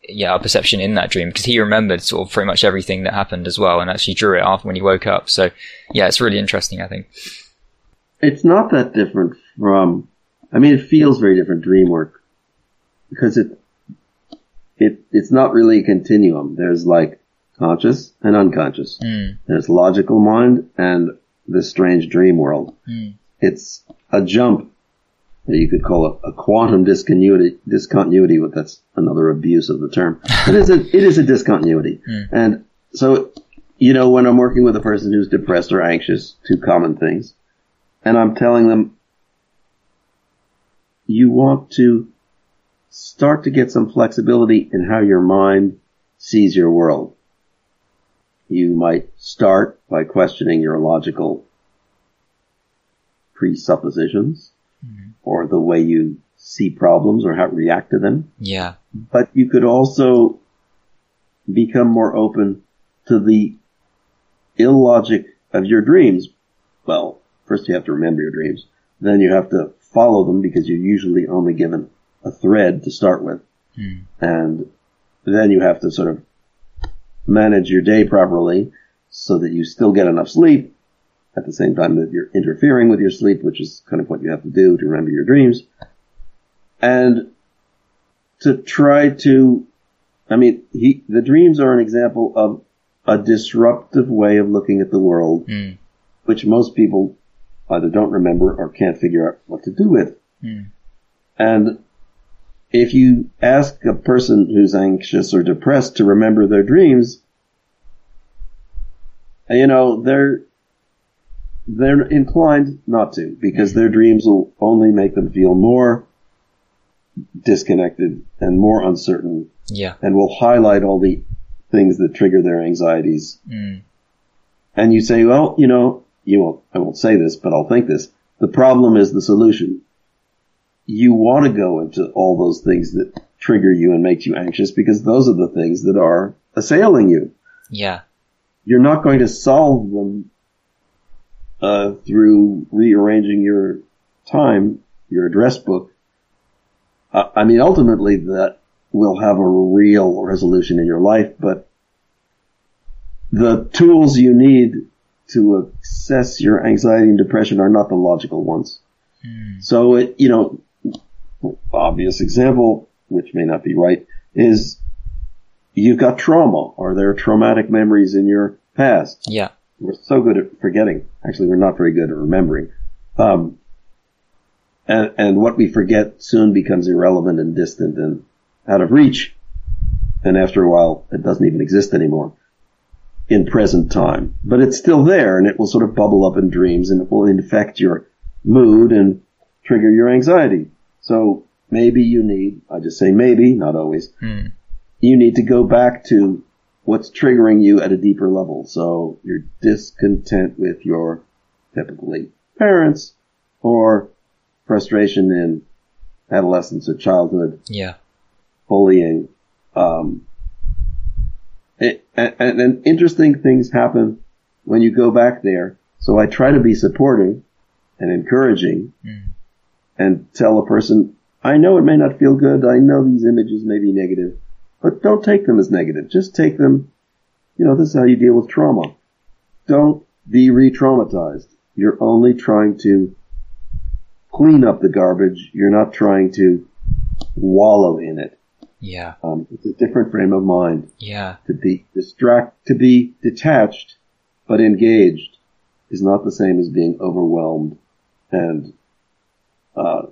yeah our perception in that dream because he remembered sort of pretty much everything that happened as well and actually drew it after when he woke up. So yeah, it's really interesting. I think it's not that different from. I mean, it feels very different dream work because it it it's not really a continuum. There's like conscious and unconscious. Mm. There's logical mind and this strange dream world. Mm. It's a jump that you could call a, a quantum discontinuity. Discontinuity, but that's another abuse of the term. it is a it is a discontinuity, mm. and so you know when I'm working with a person who's depressed or anxious, two common things, and I'm telling them you want to start to get some flexibility in how your mind sees your world. You might start by questioning your logical presuppositions mm-hmm. or the way you see problems or how to react to them. Yeah. But you could also become more open to the illogic of your dreams. Well, first you have to remember your dreams. Then you have to follow them because you're usually only given a thread to start with. Mm. And then you have to sort of manage your day properly so that you still get enough sleep at the same time that you're interfering with your sleep, which is kind of what you have to do to remember your dreams. And to try to, I mean, he, the dreams are an example of a disruptive way of looking at the world, mm. which most people either don't remember or can't figure out what to do with. Mm. And if you ask a person who's anxious or depressed to remember their dreams, you know, they're, they're inclined not to because their dreams will only make them feel more disconnected and more uncertain. Yeah. And will highlight all the things that trigger their anxieties. Mm. And you say, well, you know, you won't, I won't say this, but I'll think this. The problem is the solution you want to go into all those things that trigger you and make you anxious because those are the things that are assailing you. Yeah. You're not going to solve them uh, through rearranging your time, your address book. Uh, I mean, ultimately that will have a real resolution in your life, but the tools you need to assess your anxiety and depression are not the logical ones. Mm. So it, you know, obvious example, which may not be right, is you've got trauma or there are traumatic memories in your past. Yeah. We're so good at forgetting. Actually, we're not very good at remembering. Um, and, and what we forget soon becomes irrelevant and distant and out of reach. And after a while, it doesn't even exist anymore in present time. But it's still there and it will sort of bubble up in dreams and it will infect your mood and trigger your anxiety. So maybe you need, I just say maybe, not always, hmm. you need to go back to what's triggering you at a deeper level. So you're discontent with your typically parents or frustration in adolescence or childhood. Yeah. Bullying. Um, it, and, and interesting things happen when you go back there. So I try to be supportive and encouraging mm and tell a person, I know it may not feel good. I know these images may be negative, but don't take them as negative. Just take them, you know, this is how you deal with trauma. Don't be re-traumatized. You're only trying to clean up the garbage. You're not trying to wallow in it. Yeah. Um, it's a different frame of mind. Yeah. To be distract, to be detached, but engaged is not the same as being overwhelmed and uh,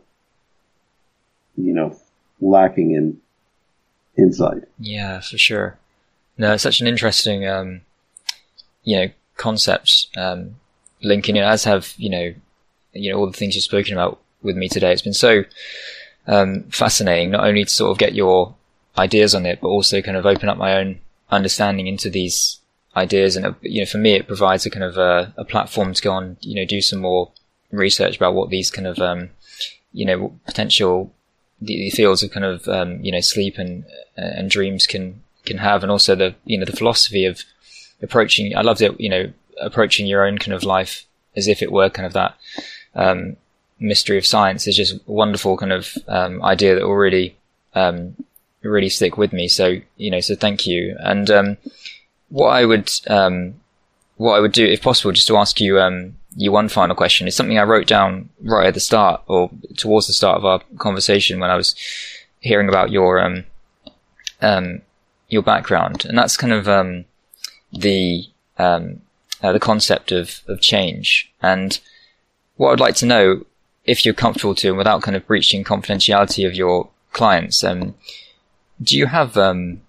you know, lacking in insight. Yeah, for sure. No, it's such an interesting, um, you know, concept, um, linking it, as have, you know, you know, all the things you've spoken about with me today. It's been so, um, fascinating, not only to sort of get your ideas on it, but also kind of open up my own understanding into these ideas. And, you know, for me, it provides a kind of a, a platform to go on, you know, do some more research about what these kind of, um, you know, potential the, the fields of kind of, um, you know, sleep and, and dreams can, can have. And also the, you know, the philosophy of approaching, I loved it, you know, approaching your own kind of life as if it were kind of that, um, mystery of science is just a wonderful kind of, um, idea that will really, um, really stick with me. So, you know, so thank you. And, um, what I would, um, what I would do, if possible, just to ask you, um, you one final question is something I wrote down right at the start or towards the start of our conversation when I was hearing about your, um, um, your background. And that's kind of, um, the, um, uh, the concept of, of change. And what I'd like to know, if you're comfortable to, and without kind of breaching confidentiality of your clients, um, do you have, um,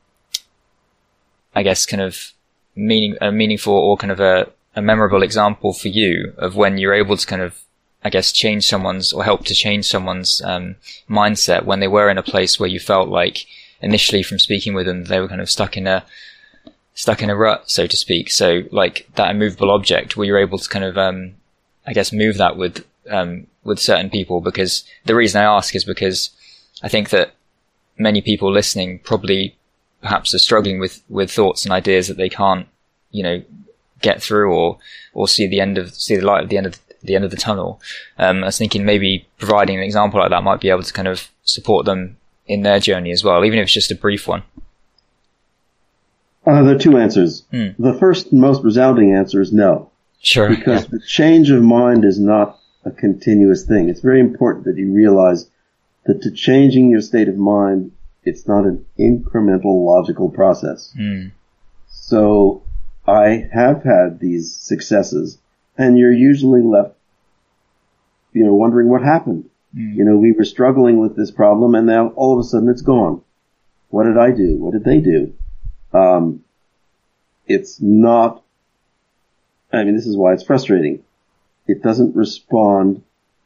I guess, kind of meaning, a meaningful or kind of a, a memorable example for you of when you're able to kind of, I guess, change someone's or help to change someone's um, mindset when they were in a place where you felt like initially from speaking with them they were kind of stuck in a stuck in a rut, so to speak. So like that immovable object, where you're able to kind of, um, I guess, move that with um, with certain people. Because the reason I ask is because I think that many people listening probably perhaps are struggling with with thoughts and ideas that they can't, you know, get through or or see the end of see the light at the end of the end of the tunnel. Um, I was thinking maybe providing an example like that might be able to kind of support them in their journey as well, even if it's just a brief one. Uh, there are two answers. Hmm. The first, most resounding answer is no, Sure. because the change of mind is not a continuous thing. It's very important that you realize that to changing your state of mind, it's not an incremental logical process. Hmm. So I have had these successes and you're usually left, you know, wondering what happened. Hmm. You know, we were struggling with this problem and now all of a sudden it's gone. What did I do? What did they do? Um, it's not, I mean, this is why it's frustrating. It doesn't respond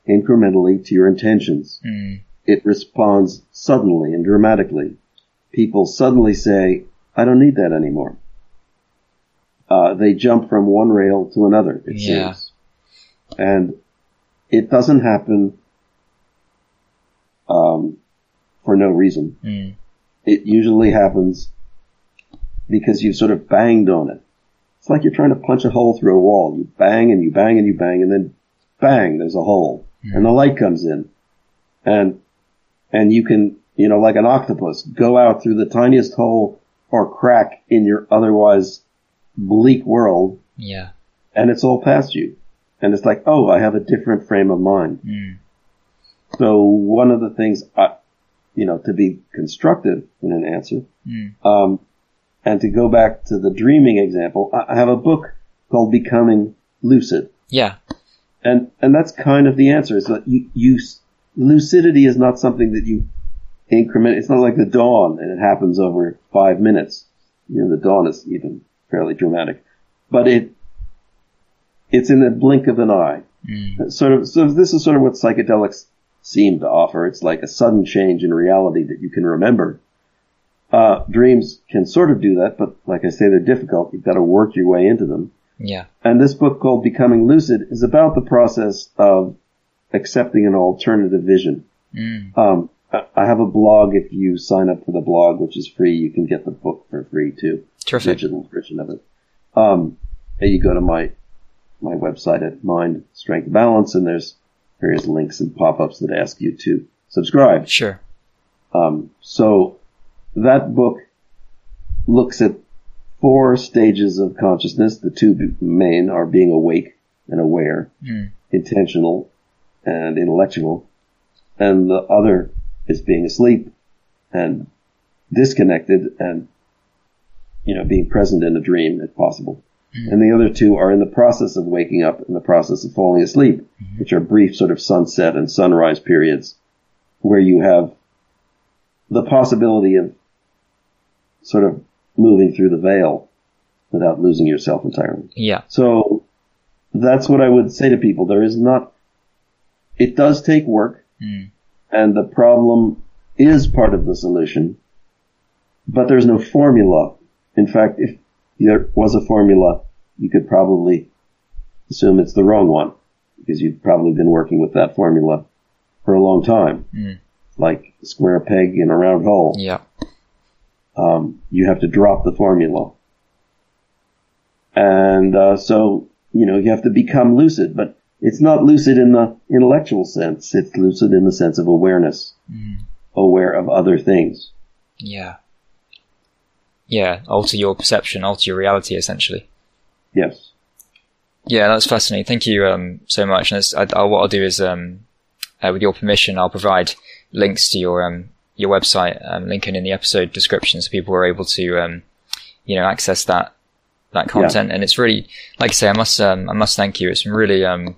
incrementally to your intentions. Hmm. It responds suddenly and dramatically. People suddenly say, I don't need that anymore. Uh, they jump from one rail to another, it Yeah. seems. And it doesn't happen, um, for no reason. Hmm. It usually happens because you've sort of banged on it. It's like you're trying to punch a hole through a wall. You bang and you bang and you bang and then bang, there's a hole. And the light comes in. And, and you can, you know, like an octopus, go out through the tiniest hole or crack in your otherwise bleak world Yeah. and it's all past you. And it's like, oh, I have a different frame of mind. Hmm. So one of the things, I, you know, to be constructive in an answer, Hmm. um, and to go back to the dreaming example, I I have a book called Becoming Lucid, Yeah. and and that's kind of the answer. Is that you, you lucidity is not something that you increment. It's not like the dawn, and it happens over five minutes. You know, the dawn is even fairly dramatic, but it it's in the blink of an eye. Hmm. Sort of. So this is sort of what psychedelics seem to offer. It's like a sudden change in reality that you can remember. Uh, dreams can sort of do that, but like I say, they're difficult. You've got to work your way into them. Yeah. And this book called Becoming Lucid is about the process of accepting an alternative vision. Hmm. Um, I have a blog. If you sign up for the blog, which is free, you can get the book for free too. Terrific. Digital version of it. Um, and you go to my my website at Mind Strength Balance, and there's various links and pop-ups that ask you to subscribe. Sure. Um, so that book looks at four stages of consciousness. The two main are being awake and aware, Hmm. intentional and intellectual, and the other is being asleep and disconnected and you know being present in a dream if possible. Mm-hmm. And the other two are in the process of waking up and the process of falling asleep, mm-hmm. which are brief sort of sunset and sunrise periods where you have the possibility of sort of moving through the veil without losing yourself entirely. Yeah. So that's what I would say to people. There is not, it does take work Mm. and the problem is part of the solution, but there's no formula. In fact, if there was a formula, you could probably assume it's the wrong one because you've probably been working with that formula for a long time. Mm. Like square peg in a round hole. Yeah. Um, you have to drop the formula. And uh, so, you know, you have to become lucid, but it's not lucid in the intellectual sense. It's lucid in the sense of awareness, Mm. aware of other things. Yeah. Yeah. Alter your perception, alter your reality, essentially. Yes. Yeah, that's fascinating. Thank you um, so much. And I, I, what I'll do is, um, uh, with your permission, I'll provide links to your um, your website, um, linking in the episode description, so people are able to, um, you know, access that that content. And it's really, like I say, I must um, I must thank you. It's been really um,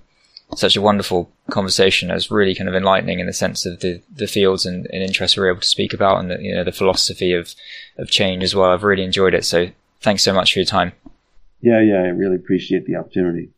such a wonderful conversation. It was really kind of enlightening in the sense of the the fields and, and interests we're able to speak about, and the, you know the philosophy of of change as well. I've really enjoyed it. So thanks so much for your time. Yeah, yeah, I really appreciate the opportunity.